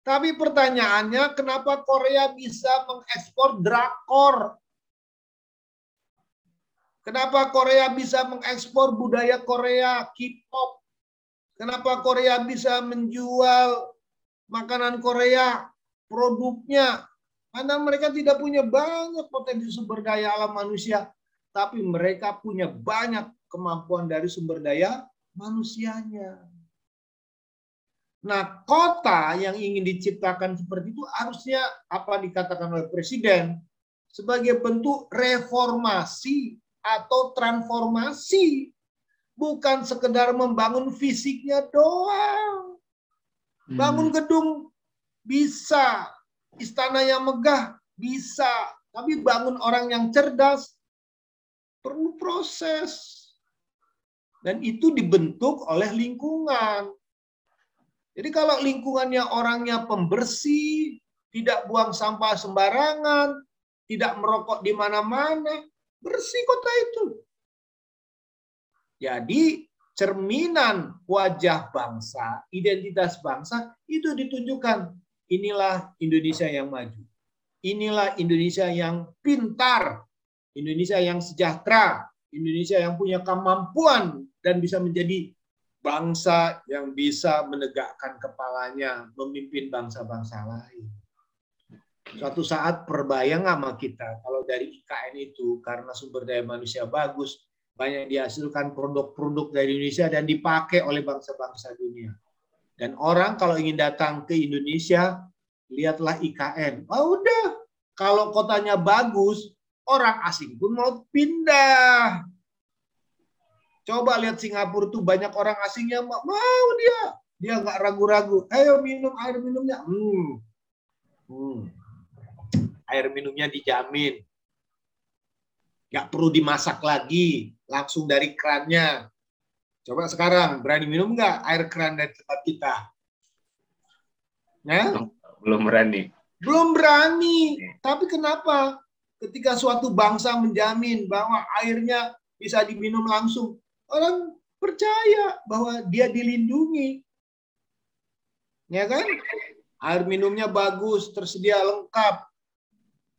Speaker 3: Tapi pertanyaannya, kenapa Korea bisa mengekspor drakor? Kenapa Korea bisa mengekspor budaya Korea, K-pop? Kenapa Korea bisa menjual makanan Korea, produknya? Karena mereka tidak punya banyak potensi sumber daya alam manusia, tapi mereka punya banyak kemampuan dari sumber daya manusianya. Nah, kota yang ingin diciptakan seperti itu harusnya apa dikatakan oleh presiden sebagai bentuk reformasi atau transformasi, bukan sekedar membangun fisiknya doang. Hmm. Bangun gedung bisa, istana yang megah bisa, tapi bangun orang yang cerdas perlu proses. Dan itu dibentuk oleh lingkungan. Jadi kalau lingkungannya orangnya pembersih, tidak buang sampah sembarangan, tidak merokok di mana-mana, bersih kota itu. Jadi cerminan wajah bangsa, identitas bangsa itu ditunjukkan. Inilah Indonesia yang maju. Inilah Indonesia yang pintar, Indonesia yang sejahtera, Indonesia yang punya kemampuan dan bisa menjadi bangsa yang bisa menegakkan kepalanya, memimpin bangsa-bangsa lain. Suatu saat perbayang sama kita, kalau dari IKN itu, karena sumber daya manusia bagus, banyak dihasilkan produk-produk dari Indonesia dan dipakai oleh bangsa-bangsa dunia. Dan orang kalau ingin datang ke Indonesia, lihatlah IKN. Oh udah, kalau kotanya bagus, orang asing pun mau pindah Coba lihat Singapura tuh banyak orang asing yang mau dia. Dia nggak ragu-ragu. Ayo minum air minumnya. Hmm. Hmm. Air minumnya dijamin. Nggak perlu dimasak lagi. Langsung dari krannya. Coba sekarang, berani minum nggak air kran dari tempat kita?
Speaker 2: Ya? Belum berani.
Speaker 3: Belum berani. Tapi kenapa? Ketika suatu bangsa menjamin bahwa airnya bisa diminum langsung, orang percaya bahwa dia dilindungi. Ya kan? Air minumnya bagus, tersedia lengkap.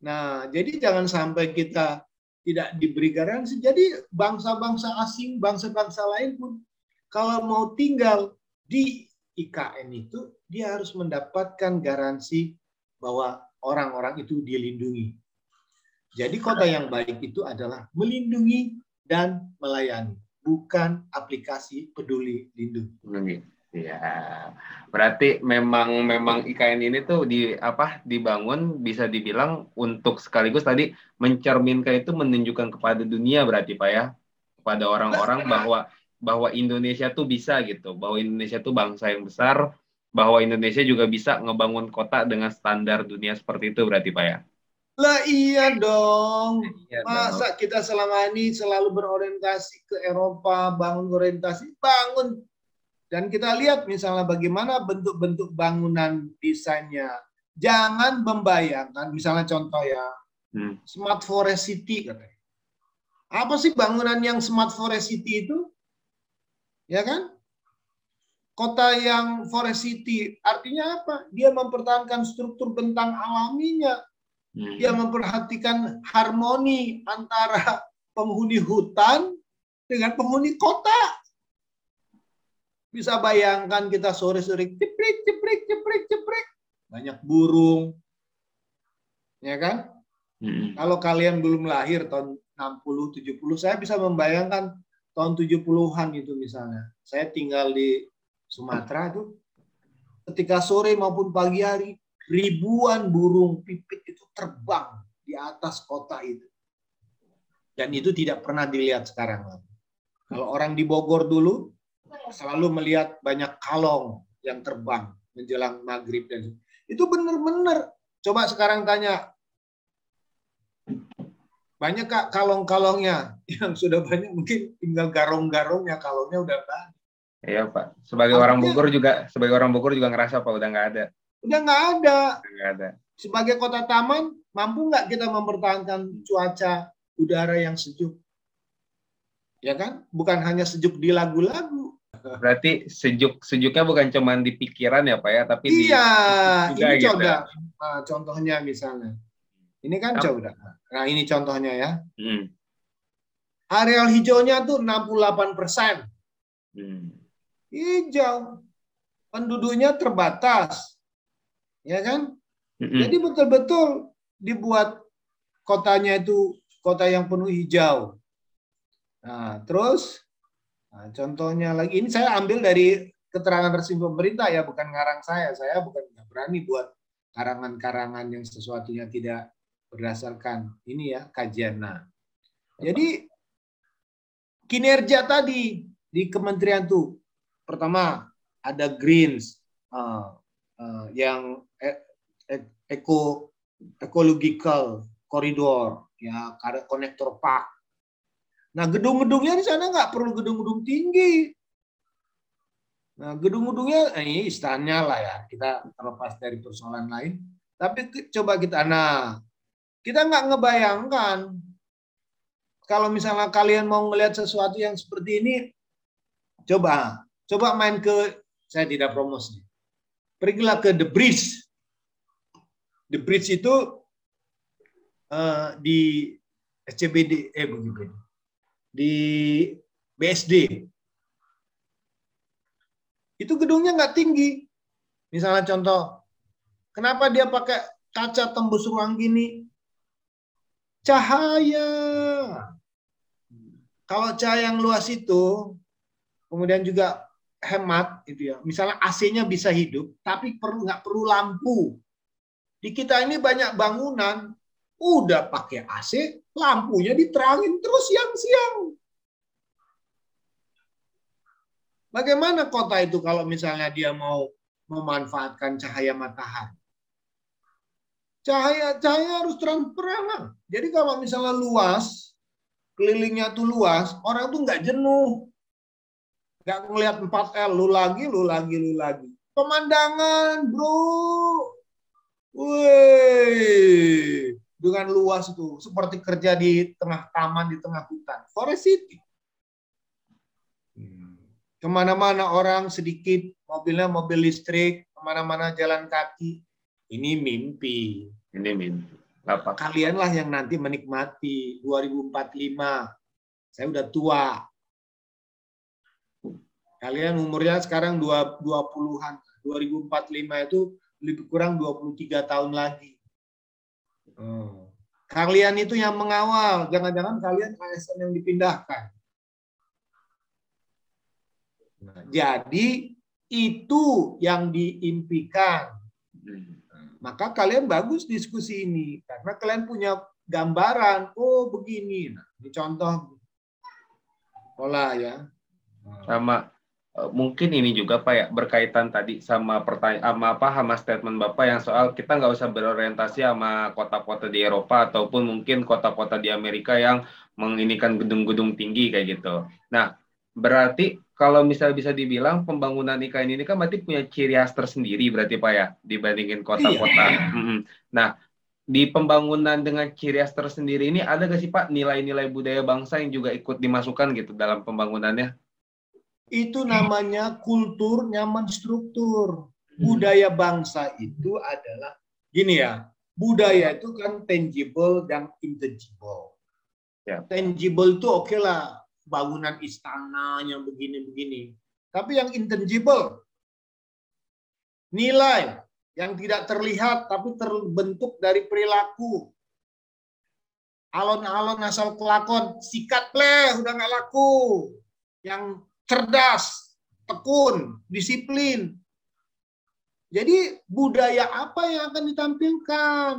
Speaker 3: Nah, jadi jangan sampai kita tidak diberi garansi. Jadi bangsa-bangsa asing, bangsa-bangsa lain pun kalau mau tinggal di IKN itu, dia harus mendapatkan garansi bahwa orang-orang itu dilindungi. Jadi kota yang baik itu adalah melindungi dan melayani bukan aplikasi peduli lindungi.
Speaker 2: Ya, berarti memang memang IKN ini tuh di apa dibangun bisa dibilang untuk sekaligus tadi mencerminkan itu menunjukkan kepada dunia berarti pak ya. Kepada orang-orang bahwa bahwa Indonesia tuh bisa gitu, bahwa Indonesia tuh bangsa yang besar, bahwa Indonesia juga bisa ngebangun kota dengan standar dunia seperti itu berarti pak ya.
Speaker 3: Lah iya dong.
Speaker 2: Iya
Speaker 3: Masa
Speaker 2: dong.
Speaker 3: kita selama ini selalu berorientasi ke Eropa, bangun orientasi, bangun. Dan kita lihat misalnya bagaimana bentuk-bentuk bangunan desainnya. Jangan membayangkan, misalnya contoh ya,
Speaker 2: Hmm.
Speaker 3: Smart Forest City katanya. Apa sih bangunan yang Smart Forest City itu? Ya kan? Kota yang Forest City artinya apa? Dia mempertahankan struktur bentang alaminya.
Speaker 2: Hmm.
Speaker 3: Dia memperhatikan harmoni antara penghuni hutan dengan penghuni kota. Bisa bayangkan kita sore-sore ceprik, ceprik, ceprik, ceprik. Banyak burung. Ya kan?
Speaker 2: Hmm.
Speaker 3: Kalau kalian belum lahir tahun 60, 70, saya bisa membayangkan tahun 70-an itu misalnya. Saya tinggal di Sumatera itu ketika sore maupun pagi hari ribuan burung pipit itu terbang di atas kota itu. Dan itu tidak pernah dilihat sekarang. Kalau orang di Bogor dulu selalu melihat banyak kalong yang terbang menjelang maghrib dan itu benar-benar. Coba sekarang tanya banyak kak kalong-kalongnya yang sudah banyak mungkin tinggal garong-garongnya kalongnya udah banyak.
Speaker 2: Iya Pak. Sebagai
Speaker 3: Artinya-
Speaker 2: orang Bogor juga, sebagai orang Bogor juga ngerasa Pak udah nggak ada,
Speaker 3: Udah nggak ada.
Speaker 2: Nggak ada.
Speaker 3: Sebagai kota taman, mampu nggak kita mempertahankan cuaca udara yang sejuk? Ya kan? Bukan hanya sejuk di lagu-lagu.
Speaker 2: Berarti sejuk sejuknya bukan cuma di pikiran ya Pak ya, tapi di
Speaker 3: Iya,
Speaker 2: juga
Speaker 3: ini
Speaker 2: gitu.
Speaker 3: coba. Nah, contohnya misalnya. Ini kan coba. Nah, ini contohnya ya.
Speaker 2: Hmm.
Speaker 3: Areal hijaunya tuh 68 persen.
Speaker 2: Hmm.
Speaker 3: Hijau. Penduduknya terbatas. Ya kan?
Speaker 2: Mm-mm.
Speaker 3: Jadi betul-betul dibuat kotanya itu kota yang penuh hijau. Nah, terus nah, contohnya lagi ini saya ambil dari keterangan resmi pemerintah ya, bukan ngarang saya. Saya bukan nggak berani buat karangan-karangan yang sesuatunya tidak berdasarkan ini ya kajian. Nah, jadi kinerja tadi di kementerian tuh pertama ada greens uh, uh, yang eco ecological corridor ya ada konektor park. Nah gedung-gedungnya di sana nggak perlu gedung-gedung tinggi. Nah gedung-gedungnya eh, ini istana lah ya kita terlepas dari persoalan lain. Tapi coba kita nah kita nggak ngebayangkan kalau misalnya kalian mau ngelihat sesuatu yang seperti ini, coba coba main ke saya tidak promosi. Pergilah ke The Bridge. The Bridge itu eh, di SCBD eh bukan di BSD. Itu gedungnya nggak tinggi. Misalnya contoh, kenapa dia pakai kaca tembus ruang gini? Cahaya. Kalau cahaya yang luas itu, kemudian juga hemat, itu ya. Misalnya AC-nya bisa hidup, tapi perlu nggak perlu lampu. Di kita ini banyak bangunan, udah pakai AC, lampunya diterangin terus siang-siang. Bagaimana kota itu kalau misalnya dia mau memanfaatkan cahaya matahari? Cahaya cahaya harus terang-terangan. Jadi kalau misalnya luas, kelilingnya tuh luas, orang tuh nggak jenuh. Nggak ngelihat 4L, lu lagi, lu lagi, lu lagi. Pemandangan, bro. Wih, dengan luas itu seperti kerja di tengah taman, di tengah hutan. Forest City. Hmm. Ke mana-mana orang sedikit, mobilnya mobil listrik, ke mana-mana jalan kaki. Ini mimpi.
Speaker 2: Ini mimpi. Apa?
Speaker 3: Kalianlah yang nanti menikmati 2045. Saya udah tua. Kalian umurnya sekarang 20-an. 2045 itu lebih kurang 23 tahun lagi. Hmm. Kalian itu yang mengawal. Jangan-jangan kalian ASN yang dipindahkan. Nah, jadi itu yang diimpikan.
Speaker 2: Hmm.
Speaker 3: Maka kalian bagus diskusi ini karena kalian punya gambaran. Oh begini. Nah, ini contoh pola ya.
Speaker 2: Sama Eh, mungkin ini juga Pak ya berkaitan tadi sama pertanyaan sama apa sama statement Bapak yang soal kita nggak usah berorientasi sama kota-kota di Eropa ataupun mungkin kota-kota di Amerika yang menginikan gedung-gedung tinggi kayak gitu. Nah, berarti kalau misalnya bisa dibilang pembangunan IKN ini kan berarti punya ciri khas tersendiri berarti Pak ya dibandingin kota-kota. Iya. Nah, di pembangunan dengan ciri khas tersendiri ini ada gak sih Pak nilai-nilai budaya bangsa yang juga ikut dimasukkan gitu dalam pembangunannya?
Speaker 3: Itu namanya kultur nyaman struktur. Budaya bangsa itu adalah gini ya, budaya itu kan tangible dan intangible. Ya. Tangible itu oke okay lah, bangunan istana yang begini-begini. Tapi yang intangible, nilai yang tidak terlihat tapi terbentuk dari perilaku. Alon-alon asal kelakon, sikat pleh, udah nggak laku. Yang cerdas, tekun, disiplin. Jadi budaya apa yang akan ditampilkan?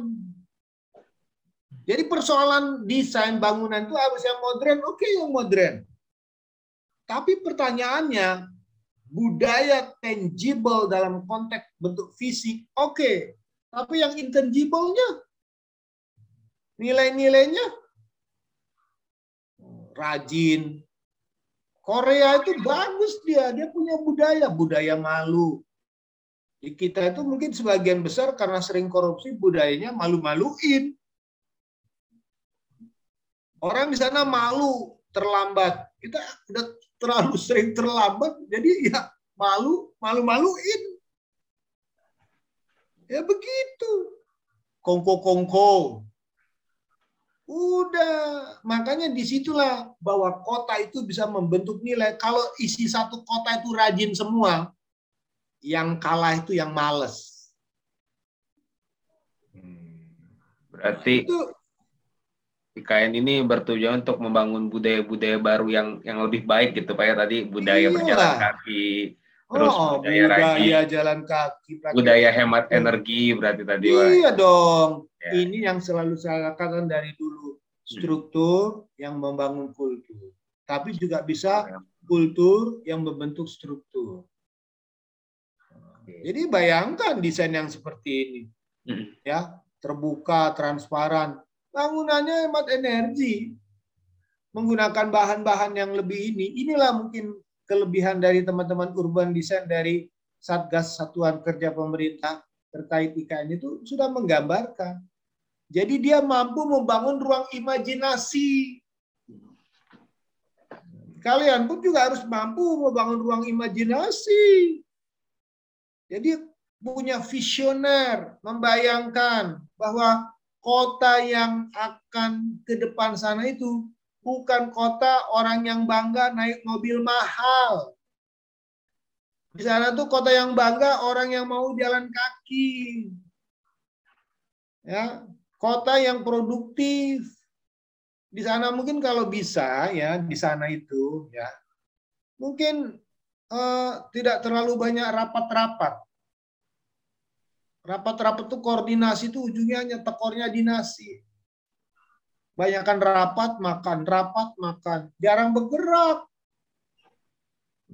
Speaker 3: Jadi persoalan desain bangunan itu harus yang modern, oke okay, yang modern. Tapi pertanyaannya, budaya tangible dalam konteks bentuk fisik, oke. Okay. Tapi yang intangible-nya, nilai-nilainya, rajin, Korea itu bagus dia, dia punya budaya, budaya malu. Di kita itu mungkin sebagian besar karena sering korupsi budayanya malu-maluin. Orang di sana malu terlambat. Kita udah terlalu sering terlambat, jadi ya malu, malu-maluin. Ya begitu. Kongko-kongko. Udah, makanya di situlah bahwa kota itu bisa membentuk nilai. Kalau isi satu kota itu rajin semua, yang kalah itu yang males.
Speaker 2: Berarti itu, IKN ini bertujuan untuk membangun budaya-budaya baru yang yang lebih baik gitu Pak ya tadi budaya iya. berjalan kaki, terus oh, budaya, budaya
Speaker 3: jalan kaki,
Speaker 2: budaya hemat energi berarti tadi
Speaker 3: Iya dong. Ya. Ini yang selalu saya katakan dari dulu. Struktur yang membangun kultur. Tapi juga bisa ya. kultur yang membentuk struktur. Jadi bayangkan desain yang seperti ini. Hmm. Ya, terbuka, transparan. Bangunannya hemat energi. Menggunakan bahan-bahan yang lebih ini. Inilah mungkin kelebihan dari teman-teman urban design dari Satgas Satuan Kerja Pemerintah terkait IKN itu sudah menggambarkan. Jadi dia mampu membangun ruang imajinasi. Kalian pun juga harus mampu membangun ruang imajinasi. Jadi punya visioner, membayangkan bahwa kota yang akan ke depan sana itu bukan kota orang yang bangga naik mobil mahal. Di sana tuh kota yang bangga orang yang mau jalan kaki. Ya, kota yang produktif. Di sana mungkin kalau bisa ya di sana itu ya mungkin eh, tidak terlalu banyak rapat-rapat. Rapat-rapat tuh koordinasi tuh ujungnya hanya tekornya dinasti. Banyakkan rapat, makan, rapat, makan. Jarang bergerak.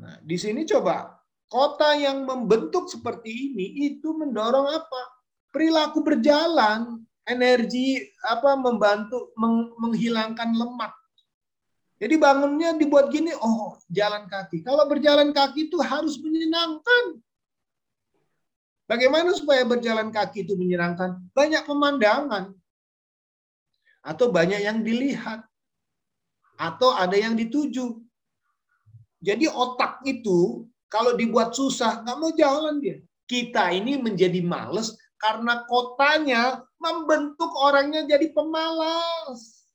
Speaker 3: Nah, di sini coba kota yang membentuk seperti ini itu mendorong apa? Perilaku berjalan, energi apa membantu meng, menghilangkan lemak. Jadi bangunnya dibuat gini, oh jalan kaki. Kalau berjalan kaki itu harus menyenangkan. Bagaimana supaya berjalan kaki itu menyenangkan? Banyak pemandangan atau banyak yang dilihat atau ada yang dituju. Jadi otak itu kalau dibuat susah nggak mau jalan dia. Kita ini menjadi males karena kotanya membentuk orangnya jadi pemalas.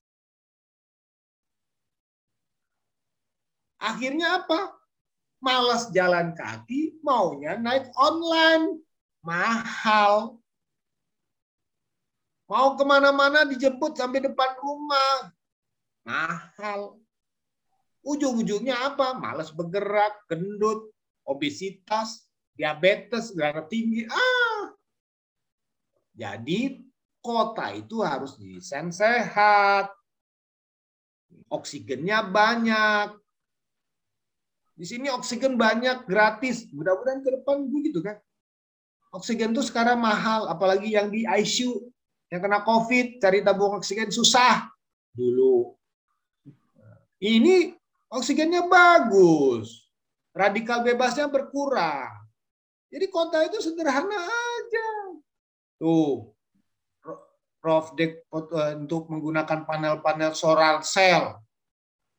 Speaker 3: Akhirnya apa? Malas jalan kaki, maunya naik online. Mahal. Mau ke mana-mana dijemput sampai depan rumah. Mahal. Ujung-ujungnya apa? Malas bergerak, gendut, obesitas, diabetes, darah tinggi. Ah. Jadi kota itu harus didesain sehat. Oksigennya banyak. Di sini oksigen banyak, gratis. Mudah-mudahan ke depan begitu kan. Oksigen tuh sekarang mahal, apalagi yang di ICU, yang kena COVID, cari tabung oksigen susah dulu. Ini oksigennya bagus, radikal bebasnya berkurang. Jadi kota itu sederhana aja. Tuh, Prof. Dek eh, untuk menggunakan panel-panel solar cell,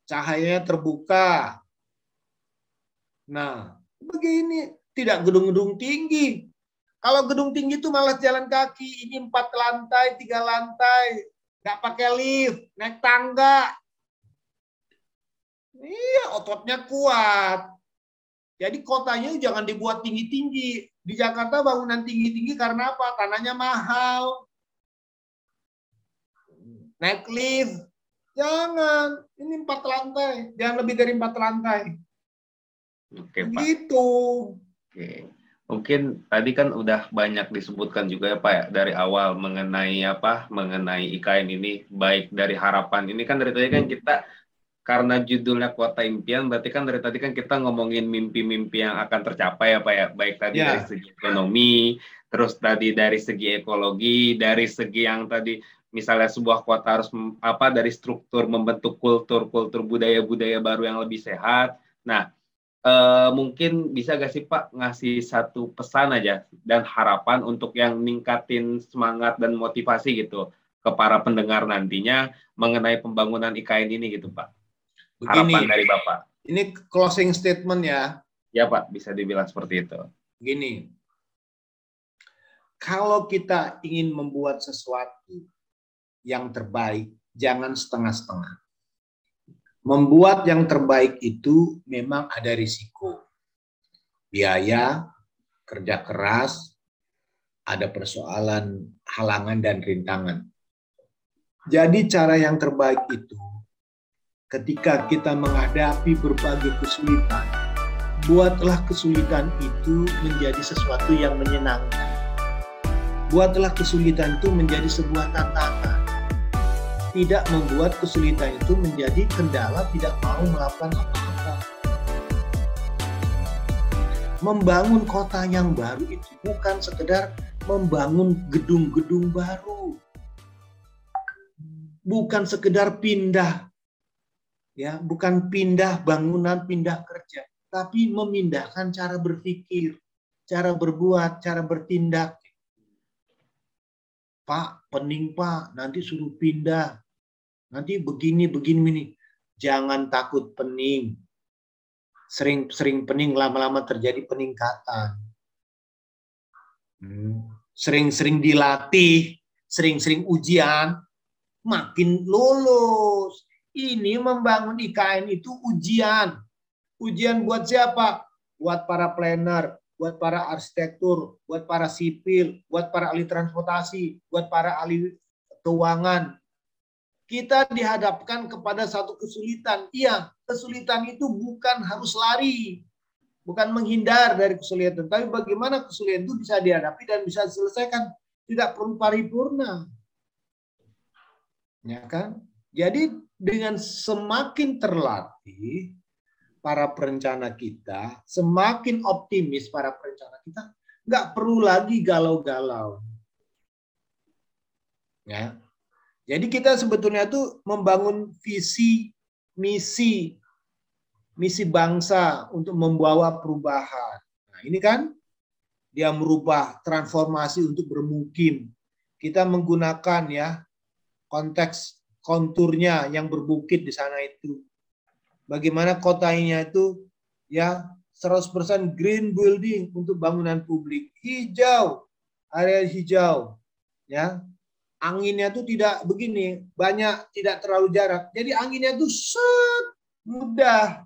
Speaker 3: cahayanya terbuka, Nah, begini, tidak gedung-gedung tinggi. Kalau gedung tinggi itu malah jalan kaki. Ini empat lantai, tiga lantai. Nggak pakai lift, naik tangga. Iya, ototnya kuat. Jadi kotanya jangan dibuat tinggi-tinggi. Di Jakarta bangunan tinggi-tinggi karena apa? Tanahnya mahal. Naik lift. Jangan. Ini empat lantai. Jangan lebih dari empat lantai.
Speaker 2: Oke, Pak.
Speaker 3: Gitu.
Speaker 2: Oke. Mungkin tadi kan udah banyak disebutkan juga ya Pak ya dari awal mengenai apa mengenai IKN ini baik dari harapan ini. Kan dari tadi kan kita karena judulnya kota impian berarti kan dari tadi kan kita ngomongin mimpi-mimpi yang akan tercapai ya Pak ya. Baik tadi ya. dari segi ekonomi terus tadi dari segi ekologi dari segi yang tadi misalnya sebuah kota harus apa dari struktur membentuk kultur kultur budaya budaya baru yang lebih sehat. Nah Uh, mungkin bisa gak sih Pak ngasih satu pesan aja dan harapan untuk yang ningkatin semangat dan motivasi gitu ke para pendengar nantinya mengenai pembangunan IKN ini gitu Pak. Harapan dari Bapak.
Speaker 3: Ini closing statement ya.
Speaker 2: Ya Pak, bisa dibilang seperti itu.
Speaker 3: Gini, kalau kita ingin membuat sesuatu yang terbaik, jangan setengah-setengah membuat yang terbaik itu memang ada risiko. Biaya, kerja keras, ada persoalan halangan dan rintangan. Jadi cara yang terbaik itu ketika kita menghadapi berbagai kesulitan, buatlah kesulitan itu menjadi sesuatu yang menyenangkan. Buatlah kesulitan itu menjadi sebuah tantangan tidak membuat kesulitan itu menjadi kendala tidak mau melakukan apa-apa. Membangun kota yang baru itu bukan sekedar membangun gedung-gedung baru. Bukan sekedar pindah ya, bukan pindah bangunan, pindah kerja, tapi memindahkan cara berpikir, cara berbuat, cara bertindak. Pak, pening Pak, nanti suruh pindah. Nanti begini, begini, begini. Jangan takut pening. Sering-sering pening, lama-lama terjadi peningkatan. Hmm. Sering-sering dilatih, sering-sering ujian, makin lulus. Ini membangun IKN itu ujian. Ujian buat siapa? Buat para planner, buat para arsitektur, buat para sipil, buat para ahli transportasi, buat para ahli keuangan. Kita dihadapkan kepada satu kesulitan. Iya, kesulitan itu bukan harus lari, bukan menghindar dari kesulitan, tapi bagaimana kesulitan itu bisa dihadapi dan bisa diselesaikan. Tidak perlu paripurna. Ya kan? Jadi dengan semakin terlatih, para perencana kita, semakin optimis para perencana kita, nggak perlu lagi galau-galau. Ya. Jadi kita sebetulnya itu membangun visi, misi, misi bangsa untuk membawa perubahan. Nah, ini kan dia merubah transformasi untuk bermukim. Kita menggunakan ya konteks konturnya yang berbukit di sana itu bagaimana kotanya itu ya 100% green building untuk bangunan publik. Hijau, area hijau. Ya. Anginnya itu tidak begini, banyak tidak terlalu jarak. Jadi anginnya itu set mudah.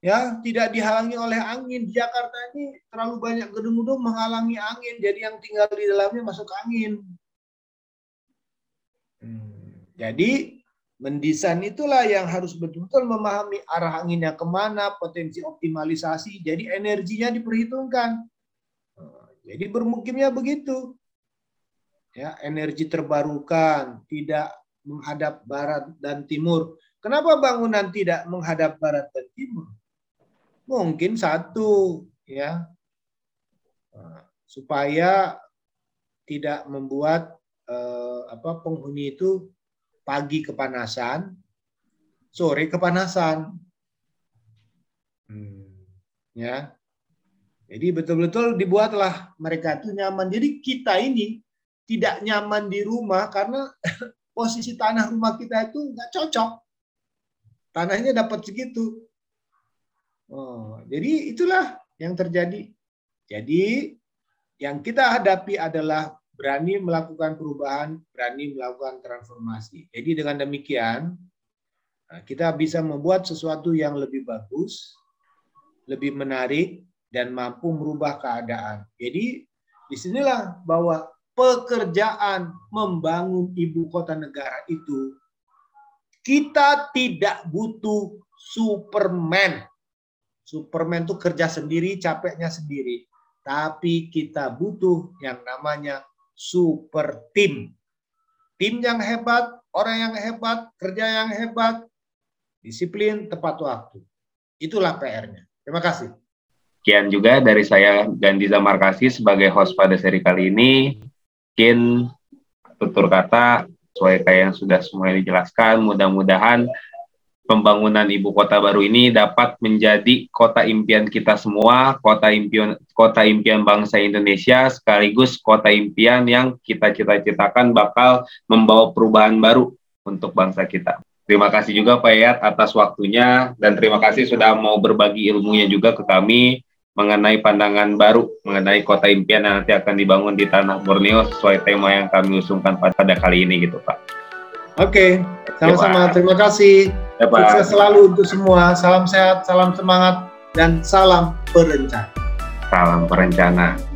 Speaker 3: Ya, tidak dihalangi oleh angin. Di Jakarta ini terlalu banyak gedung-gedung menghalangi angin, jadi yang tinggal di dalamnya masuk angin. Hmm. Jadi Mendesain itulah yang harus betul-betul memahami arah anginnya ke mana, potensi optimalisasi, jadi energinya diperhitungkan. Jadi bermukimnya begitu. Ya, energi terbarukan, tidak menghadap barat dan timur. Kenapa bangunan tidak menghadap barat dan timur? Mungkin satu ya nah, supaya tidak membuat eh, apa penghuni itu pagi kepanasan, sore kepanasan. Hmm, ya. Jadi betul-betul dibuatlah mereka itu nyaman. Jadi kita ini tidak nyaman di rumah karena posisi tanah rumah kita itu nggak cocok. Tanahnya dapat segitu. Oh, jadi itulah yang terjadi. Jadi yang kita hadapi adalah berani melakukan perubahan, berani melakukan transformasi. Jadi dengan demikian kita bisa membuat sesuatu yang lebih bagus, lebih menarik, dan mampu merubah keadaan. Jadi di sinilah bahwa pekerjaan membangun ibu kota negara itu kita tidak butuh Superman. Superman itu kerja sendiri, capeknya sendiri. Tapi kita butuh yang namanya super team. Tim yang hebat, orang yang hebat, kerja yang hebat, disiplin, tepat waktu. Itulah PR-nya. Terima kasih.
Speaker 2: Sekian juga dari saya Gandhi Zamarkasi sebagai host pada seri kali ini. Mungkin tutur kata sesuai kayak yang sudah semuanya dijelaskan. Mudah-mudahan pembangunan ibu kota baru ini dapat menjadi kota impian kita semua, kota impian kota impian bangsa Indonesia sekaligus kota impian yang kita cita-citakan bakal membawa perubahan baru untuk bangsa kita. Terima kasih juga Pak Yat atas waktunya dan terima kasih sudah mau berbagi ilmunya juga ke kami mengenai pandangan baru mengenai kota impian yang nanti akan dibangun di tanah Borneo sesuai tema yang kami usungkan pada kali ini gitu Pak.
Speaker 3: Oke, sama-sama. Ya, Terima kasih. Ya, Pak. Sukses selalu untuk semua. Salam sehat, salam semangat, dan salam perencana.
Speaker 2: Salam perencana.